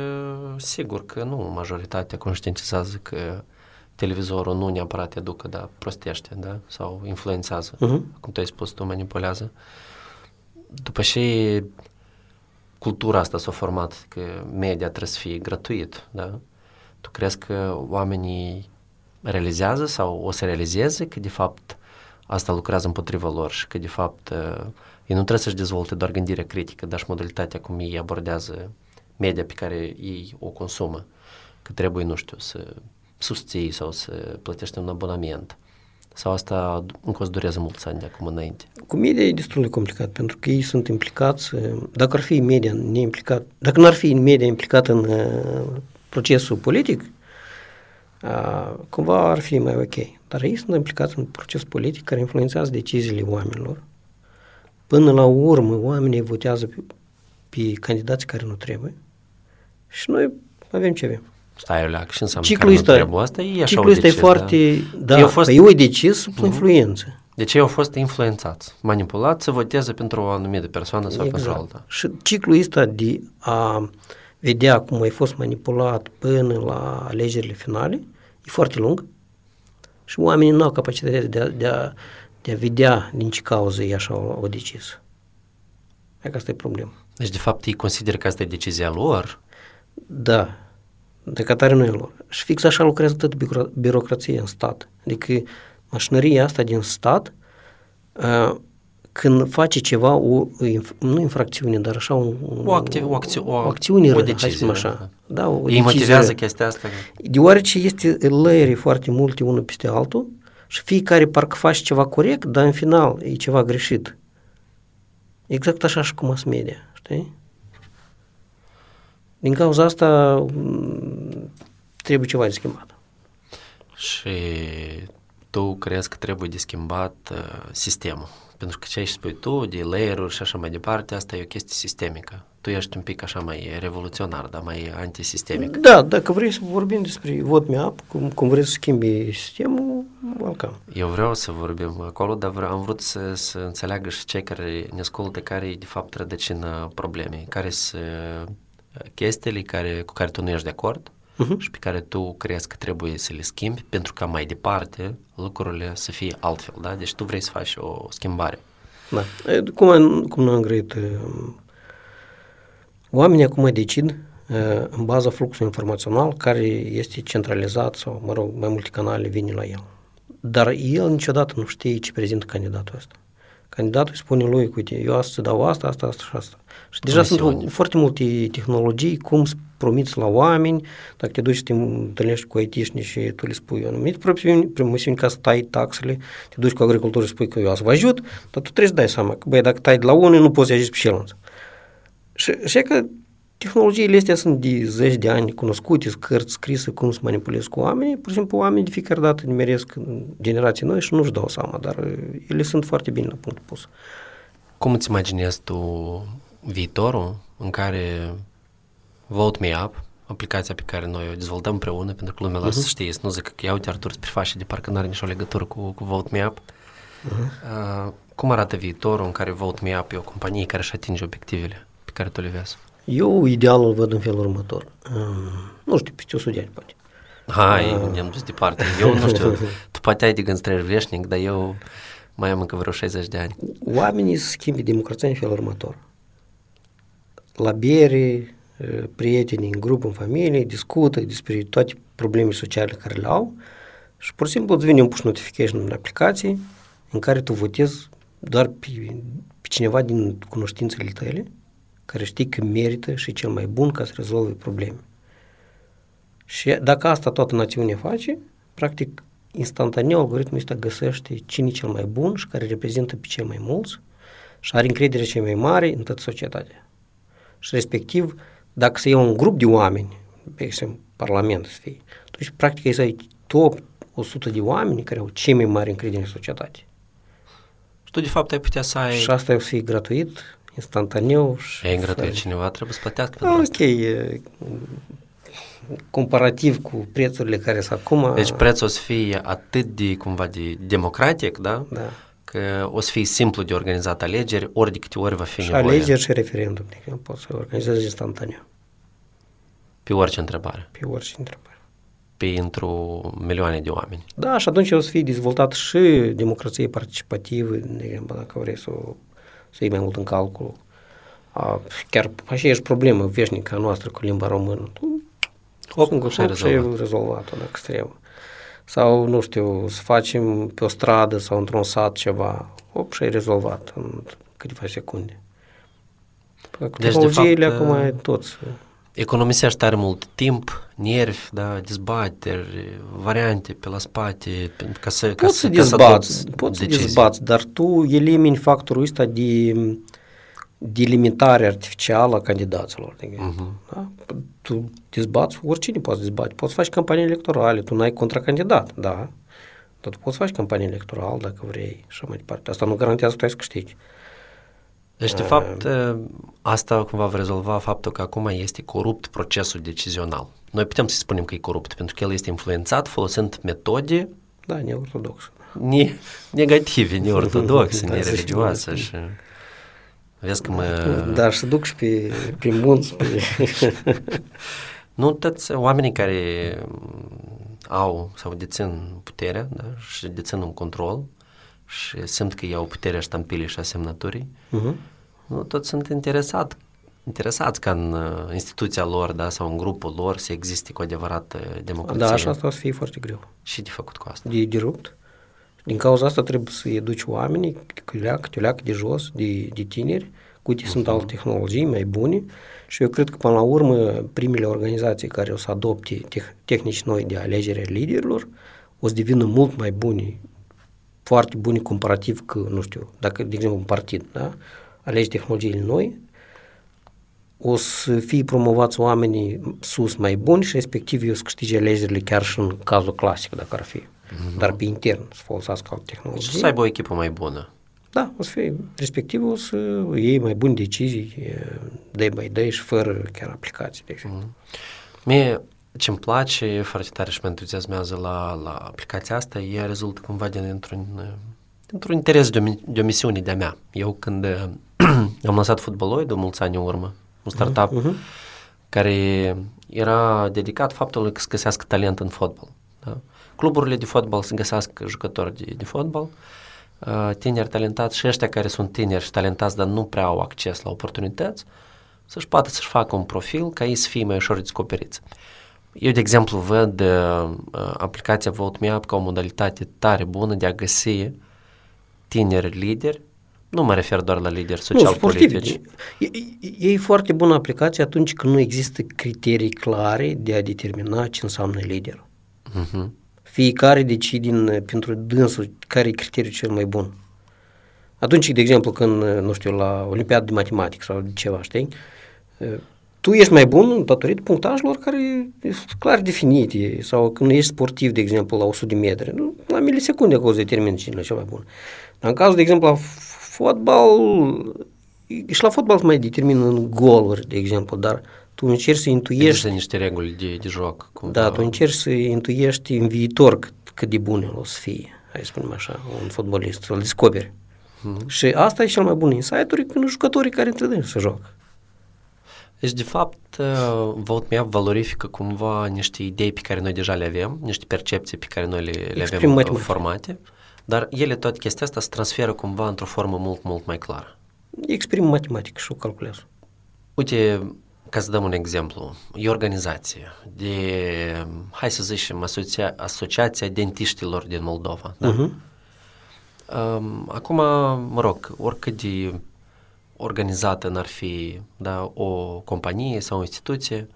sigur că nu majoritatea conștientizează că televizorul nu neapărat educă, dar prostește, da? Sau influențează, uh-huh. cum tu ai spus, tu manipulează. după ce cultura asta s-a format, că media trebuie să fie gratuit, da? Tu crezi că oamenii realizează sau o să realizeze că de fapt asta lucrează împotriva lor și că de fapt ei nu trebuie să-și dezvolte doar gândirea critică, dar și modalitatea cum ei abordează media pe care ei o consumă, că trebuie, nu știu, să susții sau să plătești un abonament. Sau asta încă o să durează mulți ani de acum înainte? Cu media e destul de complicat, pentru că ei sunt implicați, dacă ar fi media neimplicat, dacă nu ar fi media implicat în uh, procesul politic, uh, cumva ar fi mai ok. Dar ei sunt implicați în proces politic care influențează deciziile oamenilor. Până la urmă, oamenii votează pe, pe candidați care nu trebuie și noi avem ce avem. Stai, Oleac, și înseamnă ciclul ăsta, trebuie asta? E așa ciclul ăsta e foarte, da, da fost, eu e decis sub uh-huh. influență. Deci ei au fost influențați, manipulați să voteze pentru o anumită persoană sau exact. pentru alta. Și ciclul ăsta de a vedea cum ai fost manipulat până la alegerile finale e foarte lung și oamenii nu au capacitatea de a, de a, de a vedea din ce cauză e așa o, o decis. E că asta e problema. Deci, de fapt, ei consideră că asta e decizia lor? Da, de catare nu e lor. Și fix așa lucrează tot birocrația în stat. Adică mașinăria asta din stat, uh, când face ceva, o, nu infracțiune, dar așa un, o, activ, o, acți- o, o acțiune, o decizie, așa. Da, o Ei decizie. motivează chestia asta? Deoarece este layeri foarte multe unul peste altul și fiecare parcă face ceva corect, dar în final e ceva greșit. Exact așa și cu mass media, știi? Din cauza asta mm, trebuie ceva de schimbat. Și tu crezi că trebuie de schimbat uh, sistemul? Pentru că ce ai spui tu, de layer și așa mai departe, asta e o chestie sistemică. Tu ești un pic așa mai revoluționar, dar mai antisistemic. Da, dacă vrei să vorbim despre vot me cum, cum vrei să schimbi sistemul, welcome. Eu vreau să vorbim acolo, dar vreau, am vrut să, să înțeleagă și cei care ne ascultă care e de fapt rădăcina problemei, care sunt chestiile care, cu care tu nu ești de acord uh-huh. și pe care tu crezi că trebuie să le schimbi pentru ca mai departe lucrurile să fie altfel, da? Deci tu vrei să faci o schimbare. Da. Cum, cum nu am grăit, oamenii acum decid în baza fluxului informațional care este centralizat sau, mă rog, mai multe canale vine la el. Dar el niciodată nu știe ce prezintă candidatul ăsta. Candidatul îi spune lui, uite, eu astăzi dau asta, asta, asta și asta. Și deja sunt foarte multe tehnologii, cum să promiți la oameni, dacă te duci și te întâlnești cu aitișni și tu le spui anumite promisiuni ca să tai taxele, te duci cu agricultori și spui că eu să vă ajut, dar tu trebuie să dai seama că, băi, dacă tai de la unul, nu poți să ajungi pe celălalt. Și, și că tehnologiile astea sunt de zeci de ani cunoscute, cărți scrise cum să manipulezi cu oamenii, pur și simplu oamenii de fiecare dată nimeresc generații noi și nu-și dau seama, dar ele sunt foarte bine la punct pus. Cum îți imaginezi tu viitorul în care Vote Me Up, aplicația pe care noi o dezvoltăm împreună, pentru că lumea uh-huh. lasă să știe, să nu zic că ia uite Artur să prefaci de parcă nu are nicio legătură cu, cu Vote Me Up. Uh-huh. Uh, cum arată viitorul în care Vote Me Up e o companie care își atinge obiectivele pe care tu le vezi? Eu idealul văd în felul următor. Uh, nu știu, peste 100 de ani, poate. Hai, uh. ne-am dus departe. Eu nu știu, (laughs) tu poate ai de gând străveșnic, dar eu mai am încă vreo 60 de ani. Oamenii schimbi democrația în felul următor la bere, prietenii în grup, în familie, discută despre toate problemele sociale care le au și pur și simplu îți vine un push notification în aplicație în care tu votezi doar pe, pe cineva din cunoștințele tale care știi că merită și cel mai bun ca să rezolve probleme. Și dacă asta toată națiunea face, practic instantaneu algoritmul ăsta găsește cine e cel mai bun și care reprezintă pe cei mai mulți și are încredere cei mai mare în toată societatea și respectiv, dacă să iau un grup de oameni, pe exemplu, Parlament să fie, atunci practic ai să ai top 100 de oameni care au cei mai mari încredere în societate. Și tu de fapt ai putea să ai... Și asta o să fie gratuit, instantaneu. Și e gratuit, cineva trebuie să plătească pentru Ok, asta. comparativ cu prețurile care sunt acum... Deci prețul o să fie atât de, cumva, de democratic, da? Da că o să fie simplu de organizat alegeri, ori de câte ori va fi și nevoie. alegeri și referendum, de exemplu, poți să organizezi instantaneu. Pe orice întrebare. Pe orice întrebare. Pentru milioane de oameni. Da, și atunci o să fie dezvoltat și democrație participativă, de exemplu, dacă vrei să o, să iei mai mult în calcul. A, chiar aceeași problemă veșnică a noastră cu limba română. Tu, Hop, singur, și ai hop, și ai rezolvat. rezolvat-o dacă trebuie. Sau, nu știu, să facem pe o stradă sau într-un sat ceva, hop, și ai rezolvat în câteva secunde. Cu Deci, de tehnologiile fapt, acum uh, e toți. Economisești tare mult timp, nervi, da, dezbateri, variante pe la spate, pentru ca să, ca Poți să ca să dezbați, adopți poți să decizii. dezbați, dar tu elimini factorul ăsta de, de limitare artificială a candidaților. De exemplu. Mhm. Da? Tu dezbați, oricine poate dezbate. Poți face campanii electorale, tu n-ai contracandidat, da. Dar tu poți face campanie electorală dacă vrei și așa mai departe. Asta nu garantează că tu ai să câștigi. Deci, de fapt, asta cumva va rezolva faptul că acum este corupt procesul decizional. Noi putem să spunem că e corupt, pentru că el este influențat folosind metode Da, neortodox. ne- negative, neortodoxe, (laughs) Da, să nereligioase știi. și... Vezi că mă... Dar să duc și pe, pe munți, pe... (laughs) Nu toți oamenii care mm, au sau dețin puterea da, și dețin un control și simt că iau puterea ștampilei și a semnăturii, uh-huh. nu toți sunt interesat, interesați ca în uh, instituția lor da, sau în grupul lor să existe cu adevărat uh, democrație. Da, așa asta o să fie foarte greu. Și de făcut cu asta. de, de rupt. Din cauza asta trebuie să educi oamenii, câte o leacă de jos, de, de tineri, cu uite, sunt alte tehnologii mai bune și eu cred că până la urmă primele organizații care o să adopte teh- tehnici noi de alegere a liderilor o să devină mult mai bune, foarte bune comparativ cu, nu știu, dacă, de exemplu, un partid, da? alegi tehnologiile noi, o să fie promovați oamenii sus mai buni și respectiv eu să câștige alegerile chiar și în cazul clasic, dacă ar fi. Mm-hmm. Dar pe intern să folosească alte Și tehnologii. să aibă o echipă mai bună. Da, o să fie, respectiv o să iei mai bune decizii e, day by day și fără chiar aplicații, de exemplu. Mie ce îmi place foarte tare și mă entuziasmează la, la aplicația asta, ea rezultă cumva din, dintr-un, dintr-un interes de o, mi- de o misiune de-a mea. Eu când uh, (clears throat) am lansat Footballoid mulți ani în urmă, un startup Mhm. care era dedicat faptului că să găsească talent în fotbal. Da? Cluburile de fotbal să găsească jucători de, de fotbal, uh, tineri talentați și ăștia care sunt tineri și talentați, dar nu prea au acces la oportunități, să-și poată să-și facă un profil ca ei să fie mai ușor descoperiți. Eu, de exemplu, văd uh, uh, aplicația Vote Me Up ca o modalitate tare bună de a găsi tineri lideri, nu mă refer doar la lideri Nu, social-politici. sportivi. E, e, e foarte bună aplicație atunci când nu există criterii clare de a determina ce înseamnă lider. Mhm. Fiecare decide din, pentru dânsul care e criteriul cel mai bun. Atunci, de exemplu, când, nu știu, la Olimpiada de Matematică sau de ceva, știi, tu ești mai bun datorită punctajelor care sunt clar definite sau când ești sportiv, de exemplu, la 100 de metri, nu, la milisecunde acolo se determină cine e cel mai bun. Dar în cazul, de exemplu, la fotbal, și la fotbal se mai determină în goluri, de exemplu, dar tu încerci să intuiești Există niște reguli de, de joc. Cumva. da, tu încerci să intuiești în viitor cât, cât de bun el o să fie, hai să spunem așa, un fotbalist, să-l descoperi. Mm-hmm. Și asta e cel mai bun insight-uri când jucătorii care între dâns se joacă. Deci, de fapt, uh, Vote Me Up valorifică cumva niște idei pe care noi deja le avem, niște percepții pe care noi le, le avem Exprim uh, matematic. formate, dar ele, toate chestia asta, se transferă cumva într-o formă mult, mult mai clară. Exprim matematic și o calculează. Uite, ca să dăm un exemplu, e o organizație de, hai să zicem, asocia- Asociația Dentiștilor din Moldova. Da? Uh-huh. Um, acum, mă rog, oricât de organizată n-ar fi da, o companie sau o instituție,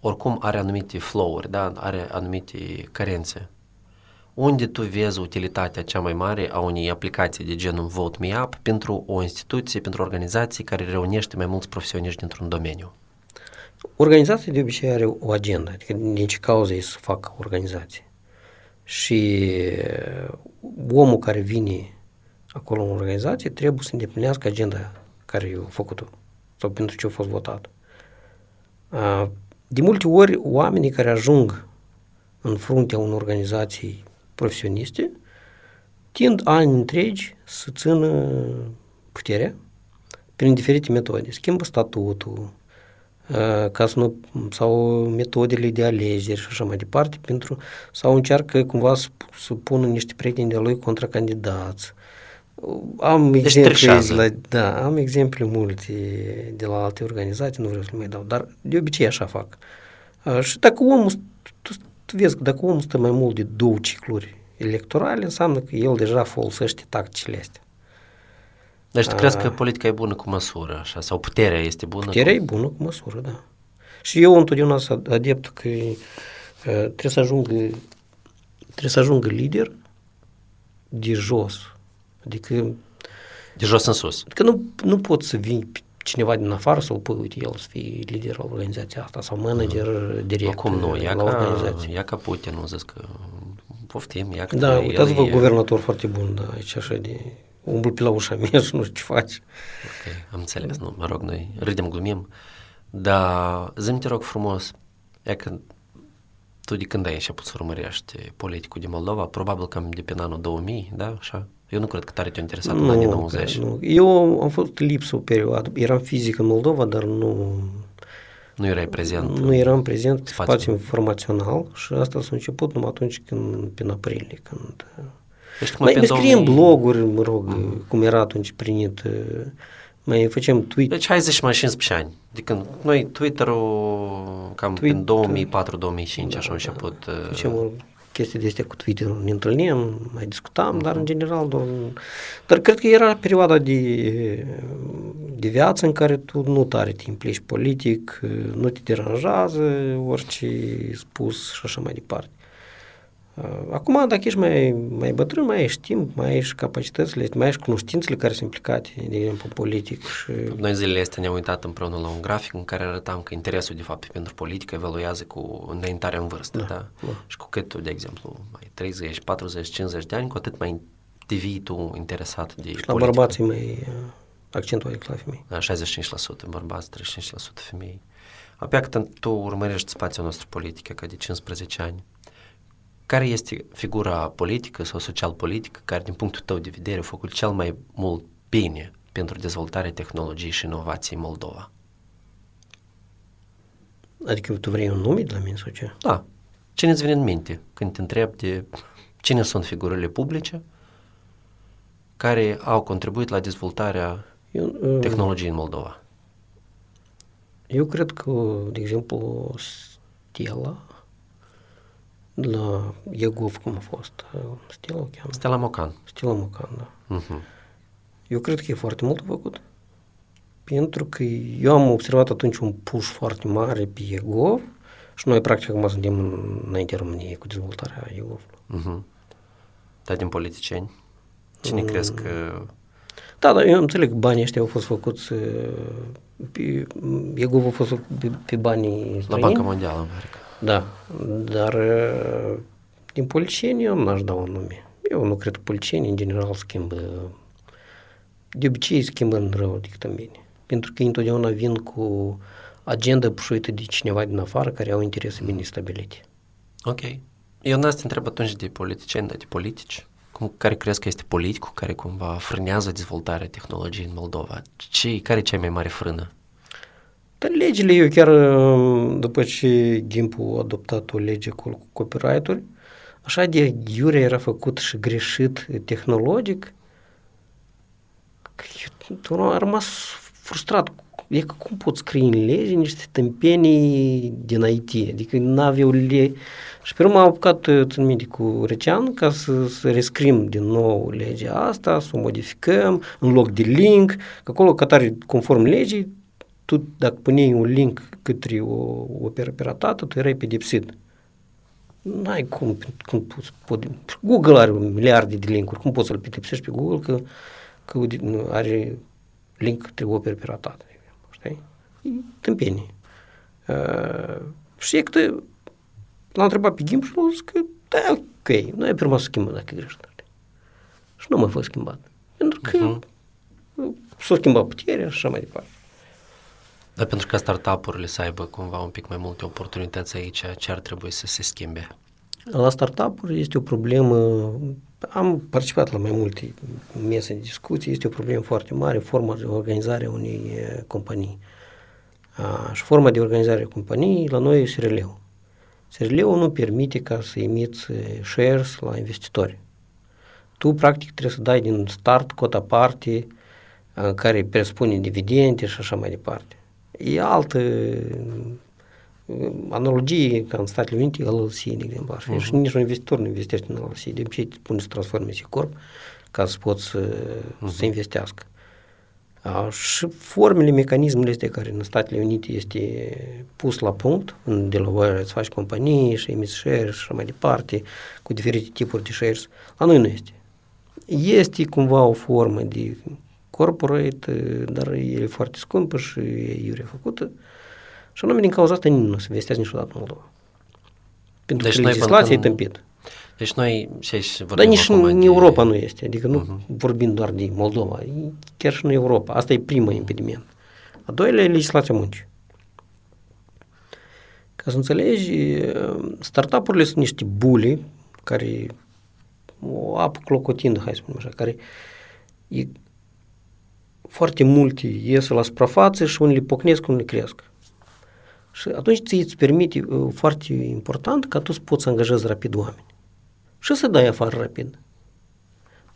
oricum are anumite flow-uri, da, are anumite carențe. Unde tu vezi utilitatea cea mai mare a unei aplicații de genul Vote Me Up pentru o instituție, pentru o organizație care reunește mai mulți profesioniști dintr-un domeniu? Organizația de obicei are o agendă, adică din ce cauză e să facă organizație. Și omul care vine acolo în organizație trebuie să îndeplinească agenda care i-a făcut-o sau pentru ce a fost votat. A, De multe ori, oamenii care ajung în fruntea unor organizații profesioniste tind ani întregi să țină puterea prin diferite metode. Schimbă statutul, uh, ca să nu, sau metodele de alegeri și așa mai departe, pentru, sau încearcă cumva să, să pună niște prieteni de lui contra candidați. Am Deci exemple, trișează. la, da, am exemple multe de la alte organizații, nu vreau să le mai dau, dar de obicei așa fac. Uh, Și dacă omul, tu, tu vezi că dacă omul stă mai mult de două cicluri electorale, înseamnă că el deja folosește tacticile astea. Deci tu crezi că Ah. politica e bună cu măsură, așa, sau puterea este bună? Puterea e cu... bună cu măsură, da. Și eu întotdeauna sunt adept că uh, trebuie să ajungă trebuie să ajungă lider de jos. Adică, De jos în sus. adică nu, nu poți să vii pe cineva din afară să-l pui, uite, el să fie lider la organizația asta sau manager direct Acum nu, ia la ca, organizație. ia ca Putin, nu zis că poftim, ia că Da, el uitați-vă, e- guvernator foarte bun, da, aici așa de umblu pe la ușa mea (laughs) și nu știu ce faci. Ok, am înțeles, nu, mă rog, noi râdem, glumim, dar zi te rog frumos, e că tu de când ai început să urmărești politicul din Moldova, probabil cam de pe anul 2000, da, așa? Eu nu cred că tare te-a interesat în anii 90. nu. Eu am fost lipsă o perioadă, eram fizic în Moldova, dar nu, Nu erai prezent. nu eram prezent pe Spațiu. spațiu informațional și asta s-a început numai atunci când, prin aprilie, când... Deci, cum Mai, pe mai scriem 2000 bloguri, mă rog, cum era atunci primit, mai facem tweet, Deci hai zici mai 15 ani. De când noi Twitter-ul cam Tweet- prin 2004-2005 așa a început. uh, facem o chestii de astea cu Twitter, ne întâlnim, mai discutam, dar în general doar... Dar cred că era perioada de, de viață în care tu nu tare te implici politic, nu te deranjează orice spus și așa mai departe. Acum, dacă ești mai, mai bătrân, mai ai timp, mai ai și capacitățile, mai ai și cunoștințele care sunt implicate, de exemplu, în politic și... Noi zilele astea ne-am uitat împreună la un grafic în care arătam că interesul de fapt pentru politică evaluează cu înaintarea în vârstă, da? da? da. Și cu cât tu, de exemplu, mai 30, 40, 50 de ani, cu atât mai devii tu interesat de Și la politică. bărbații mai uh, accentuat decât la femei. Da, 65% bărbați, 35% femei. Apoi când tu urmărești spațiul nostru politic ca de 15 ani, care este figura politică sau social-politică care, din punctul tău de vedere, a făcut cel mai mult bine pentru dezvoltarea tehnologiei și inovației în Moldova? Adică tu vrei un nume de la mine sau ce? Da. Cine îți vine în minte când te întrebi de cine sunt figurile publice care au contribuit la dezvoltarea Eu, uh, tehnologiei în Moldova? eu cred că, de exemplu, Stella, la Iegov, cum a fost, uh, Stella o cheamă? Stella Mocan. Stella Mocan, da. Uh-huh. Eu cred că e foarte mult făcut. Pentru că eu am observat atunci un push foarte mare pe Iegov și noi practic acum suntem în- înaintea României cu dezvoltarea Iegovului. Uh-huh. Dar din politicieni? Cine mm. crezi că... Da, dar eu înțeleg că banii ăștia au fost făcuți uh, pe, Iegov a fost făcut pe, pe banii La străini. Banca Mondială, în America. Da, dar uh, din politicieni eu n-aș da un nume. Eu nu cred că politicienii în general schimbă, de obicei schimbă în rău decât în bine. Pentru că ei întotdeauna vin cu agenda pușuită de cineva din afară care au interese bine stabilite. Ok. Eu n-aș te întreb atunci de politicieni, dar de politici. Cum, care crezi că este politicul care cumva frânează dezvoltarea tehnologiei în Moldova? Ce, care e cea mai mare frână? Dar legile, eu chiar uh, după ce Gimpu a adoptat o lege cu copyright-uri, așa de iure era făcut și greșit tehnologic, că eu tu am rămas frustrat. E că cum pot scrie în lege niște tâmpenii din IT, adică n-aveau le... Și pe urmă am apucat, țin minte, cu Recean ca să, să rescrim din nou legea asta, să o modificăm în loc de link, că acolo, că tare, conform legii, tu dacă puneai un link către o operă piratată, tu erai pedepsit. N-ai cum, cum poți, pot, Google are un miliarde de linkuri, cum poți să-l pedepsești pe Google că, că are link către o operă piratată, de exemplu, știi? E tâmpenie. Uh, și e că l-a întrebat pe Gimp și l-a zis că da, ok, noi pe urmă să schimbăm dacă e greșit. Și nu mai fost schimbat. Pentru că uh-huh. s-a schimbat puterea și așa mai departe. Dar pentru ca startup-urile să aibă cumva un pic mai multe oportunități aici, ce ar trebui să se schimbe? La startup-uri este o problemă, am participat la mai multe mese de discuții, este o problemă foarte mare, forma de organizare a unei companii. A, și forma de organizare a companiei la noi e SRL-ul. SRL-ul nu permite ca să emiți shares la investitori. tu practic trebuie să dai din start cota parte care presupune dividende și așa mai departe. E altă analogie ca în Statele Unite, LLC, de exemplu, ar fi. Uh-huh. Și nici un investitor nu investește în LLC. De obicei te pune să transforme și corp ca să poți să, uh-huh. să investească. A, și formele, mecanismele astea care în Statele Unite este pus la punct, în Delaware îți faci companii și emiți shares și așa mai departe, cu diferite tipuri de shares, la noi nu este. Este cumva o formă de corporate, dar e foarte scumpă și e iurea făcută. Și anume din cauza asta nimeni nu se investează niciodată în Moldova. Pentru deci că legislația e tâmpit. Deci noi și aici vorbim Dar nici în de... Europa nu este, adică nu uh-huh. vorbim doar de Moldova, chiar și în Europa. Asta e primul impediment. A doilea e legislația muncii. Ca să înțelegi, startup-urile sunt niște buli care o apă clocotindă, hai să spunem așa, care e, foarte multe ies la suprafață și unele pocnesc, unele cresc. Și atunci ți îți permite, uh, foarte important, ca tu să poți să angajezi rapid oameni. Și să dai afară rapid.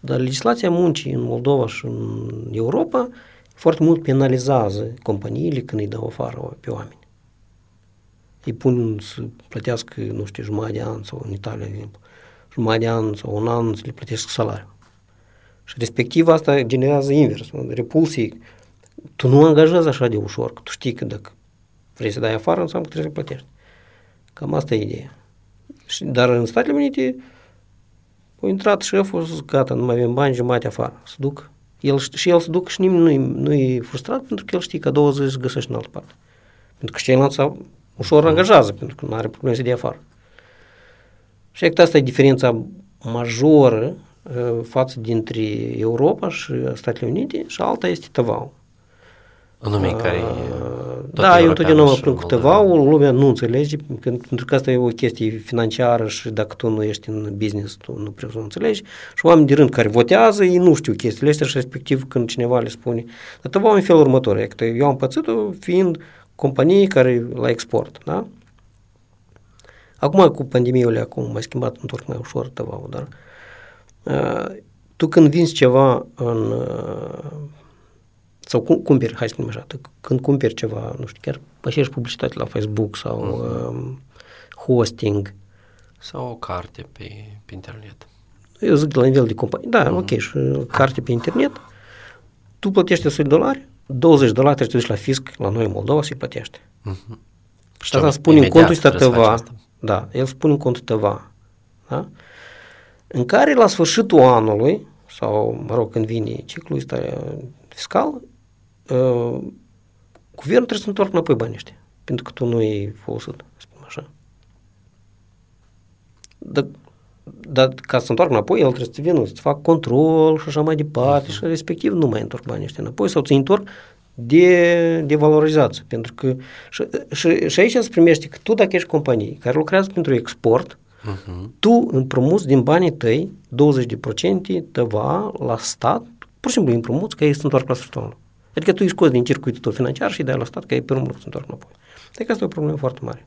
Dar legislația muncii în Moldova și în Europa foarte mult penalizează companiile când îi dau afară pe oameni. Îi pun să plătească, nu știu, jumătate de an sau în Italia, de exemplu, jumătate de an sau un an să le plătesc salariu. Și respectiv asta generează invers, repulsii. Tu nu angajezi așa de ușor, că tu știi că dacă vrei să dai afară, înseamnă că trebuie să plătești. Cam asta e ideea. Și, dar în Statele Unite a intrat șeful, zis, gata, nu mai avem bani, jumate afară, să duc. El, și el se duc și nimeni nu-i, nu-i frustrat pentru că el știe că a doua zi se găsește în altă parte. Pentru că ceilalți ușor angajează, pentru că nu are probleme să dea afară. Și asta e diferența majoră uh, față dintre Europa și Statele Unite și alta este tăvau. Anume care Da, eu întotdeauna plâng cu tăvaul, lumea nu înțelege, pentru că asta e o chestie financiară și dacă tu nu ești în business, tu nu prea să înțelegi. Și oameni de rând care votează, ei nu știu chestiile astea și respectiv când cineva le spune. Dar tăvaul în felul următor, e că eu am pățit-o fiind companii care la export, da? Acum cu pandemiile, acum mai schimbat întorc mai ușor tăvaul, dar uh, tu când vinzi ceva în uh, sau cumperi, hai să spunem așa, când cumperi ceva, nu știu, chiar pășești publicitate la Facebook sau uh-huh. hosting. Sau o carte pe, pe internet. Eu zic la nivel de companie, da, uh-huh. ok, și carte pe internet, tu plătești 100 dolari, 20 de dolari trebuie să duci la fisc la noi în Moldova să-i plătești. Uh-huh. Și asta spune în contul ăsta tăva, da, el spune în contul tăva, da? În care la sfârșitul anului, sau, mă rog, când vine ciclul ăsta fiscal, uh, guvernul trebuie să întoarcă înapoi banii ăștia, pentru că tu nu ai folosit, spun așa. Dar, dar ca să întoarcă înapoi, el trebuie să vină, să facă control și așa mai departe uh-huh. și respectiv nu mai întorc banii ăștia înapoi sau ți întorc de, de valorizație. Pentru că și, și, și aici se primește că tu dacă ești companie care lucrează pentru export, uh-huh. tu împrumuți din banii tăi 20% tăva la stat, pur și simplu împrumuți că ei se întoarcă la sfârșitul Adică tu îi scoți din circuitul tău financiar și dai la stat că e pe urmă să întoarcă înapoi. Adică asta e o problemă foarte mare,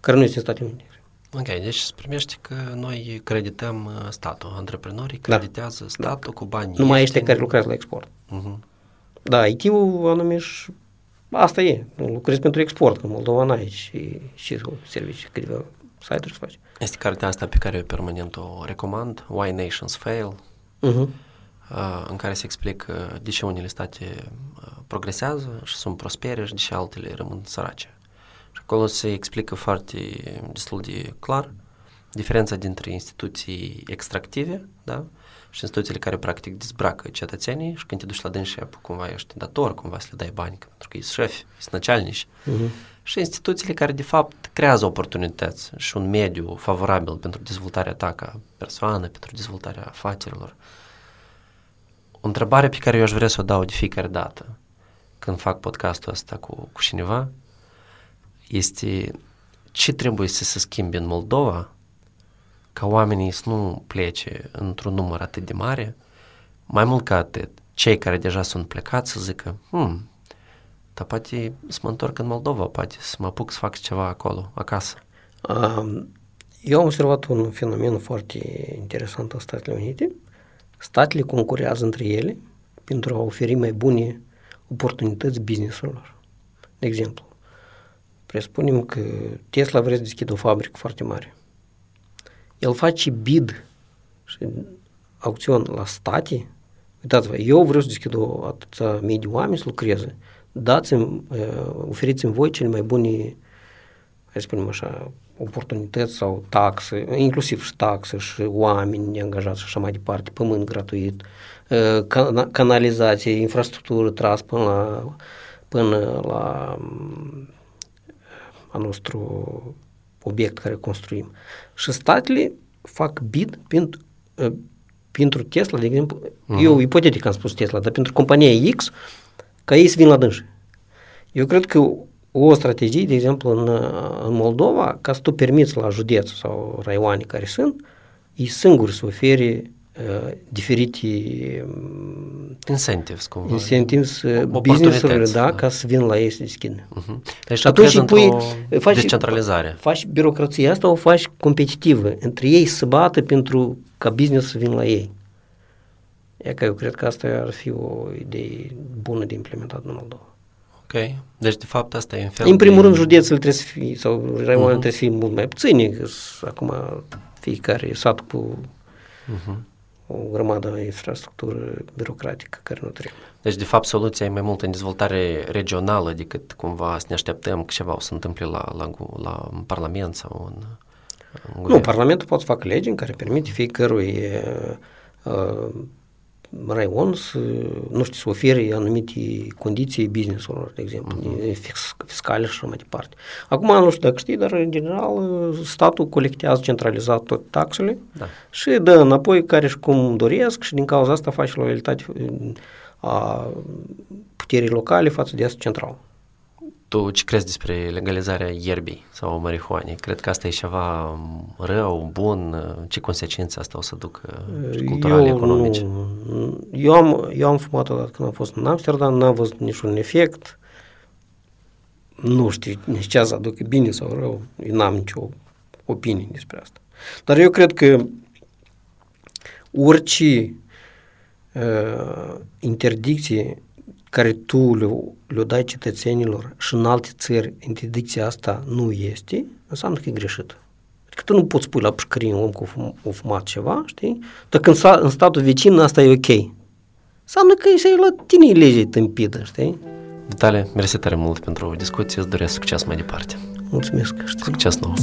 care nu este în Statele Unite. Ok, deci se primește că noi credităm uh, statul, antreprenorii da. creditează da. statul da. cu bani Numai ăștia care lucrează la export. Uh-huh. Da, IT-ul anume și asta e, lucrezi pentru export, că Moldova n-ai și, și servicii, câteva site-uri să faci. Este cartea asta pe care eu permanent o recomand, Why Nations Fail. Uh-huh în care se explică de ce unele state progresează și sunt prospere și de ce altele rămân sărace. Și acolo se explică foarte destul de clar diferența dintre instituții extractive, da? și instituțiile care practic dezbracă cetățenii și când te duci la dânșep, cumva ești dator, cumva să le dai bani, pentru că ești șefi, ești năcealnici. Uh-huh. Și instituțiile care de fapt creează oportunități și un mediu favorabil pentru dezvoltarea ta ca persoană, pentru dezvoltarea afacerilor. O întrebare pe care eu aș vrea să o dau de fiecare dată când fac podcastul ăsta cu, cu cineva este ce trebuie să se schimbe în Moldova ca oamenii să nu plece într-un număr atât de mare, mai mult ca atât, cei care deja sunt plecați să zică, hmm, dar poate să mă întorc în Moldova, poate să mă apuc să fac ceva acolo, acasă. Um, eu am observat un fenomen foarte interesant în Statele Unite, statele concurează între ele pentru a oferi mai bune oportunități businessurilor. De exemplu, presupunem că Tesla vrea să deschidă o fabrică foarte mare. El face bid și acțiuni la state. Uitați-vă, eu vreau să deschid o atâția mii de oameni să lucreze. Dați-mi, oferiți-mi voi cele mai bune, hai să spunem așa, oportunități sau taxe, inclusiv și taxe și oameni angajați și așa mai departe, pământ gratuit, canalizație, infrastructură tras până la, până la a nostru obiect care construim. Și statele fac bid pentru, pentru Tesla, de exemplu, uh-huh. eu ipotetic am spus Tesla, dar pentru compania X, ca ei să vin la dânsi. Eu cred că o strategie, de exemplu, în, în Moldova, ca să tu permiți la județ sau raioane care sunt, ei singuri să ofere uh, diferite incentives, cumva. Incentives, uh, business-urile, da, ca să vin la ei să deschidă. Uh-huh. Deci și atunci îi pui, faci, decentralizare. Faci birocrația asta, o faci competitivă. Între ei să bată pentru ca business să vină la ei. E că eu cred că asta ar fi o idee bună de implementat în Moldova. Ok. Deci, de fapt, asta e în fel În primul de... rând, județele trebuie să fie, sau raioanele uh-huh. trebuie să fie mult mai puține, că acum fiecare sat cu uh-huh. o grămadă de infrastructură birocratică care nu trebuie. Deci, de fapt, soluția e mai mult în dezvoltare regională decât cumva să ne așteptăm că ceva o să întâmple la, la, la Parlament sau în, în Nu, Parlamentul poate să facă legi în care permite fiecărui uh, raion să, nu știu, să ofere anumite condiții business-urilor, de exemplu, uh-huh. fiscale și așa mai departe. Acum, nu știu dacă știi, dar în general statul colectează centralizat tot taxele da. și dă înapoi care și cum doresc și din cauza asta face loialitate a puterii locale față de asta central tu ce crezi despre legalizarea ierbii sau marihuanei? Cred că asta e ceva rău, bun? Ce consecințe asta o să ducă culturale, eu, economice? Nu, eu, am, eu am fumat odată când am fost în Amsterdam, n-am văzut niciun efect. Nu știu nici ce să aducă bine sau rău. Eu n-am nicio opinie despre asta. Dar eu cred că orice uh, interdicție care tu le, le dai cetățenilor și în alte țări interdicția asta nu este, înseamnă că e greșit. Adică tu nu poți pui la pușcărie un om cu fum, o fumat ceva, știi? Dar când în statul vecin asta e ok. Înseamnă că și la tine e lege tâmpită, știi? Vitale, mersi tare mult pentru discuție, îți doresc succes mai departe. Mulțumesc. Știi? Succes nou!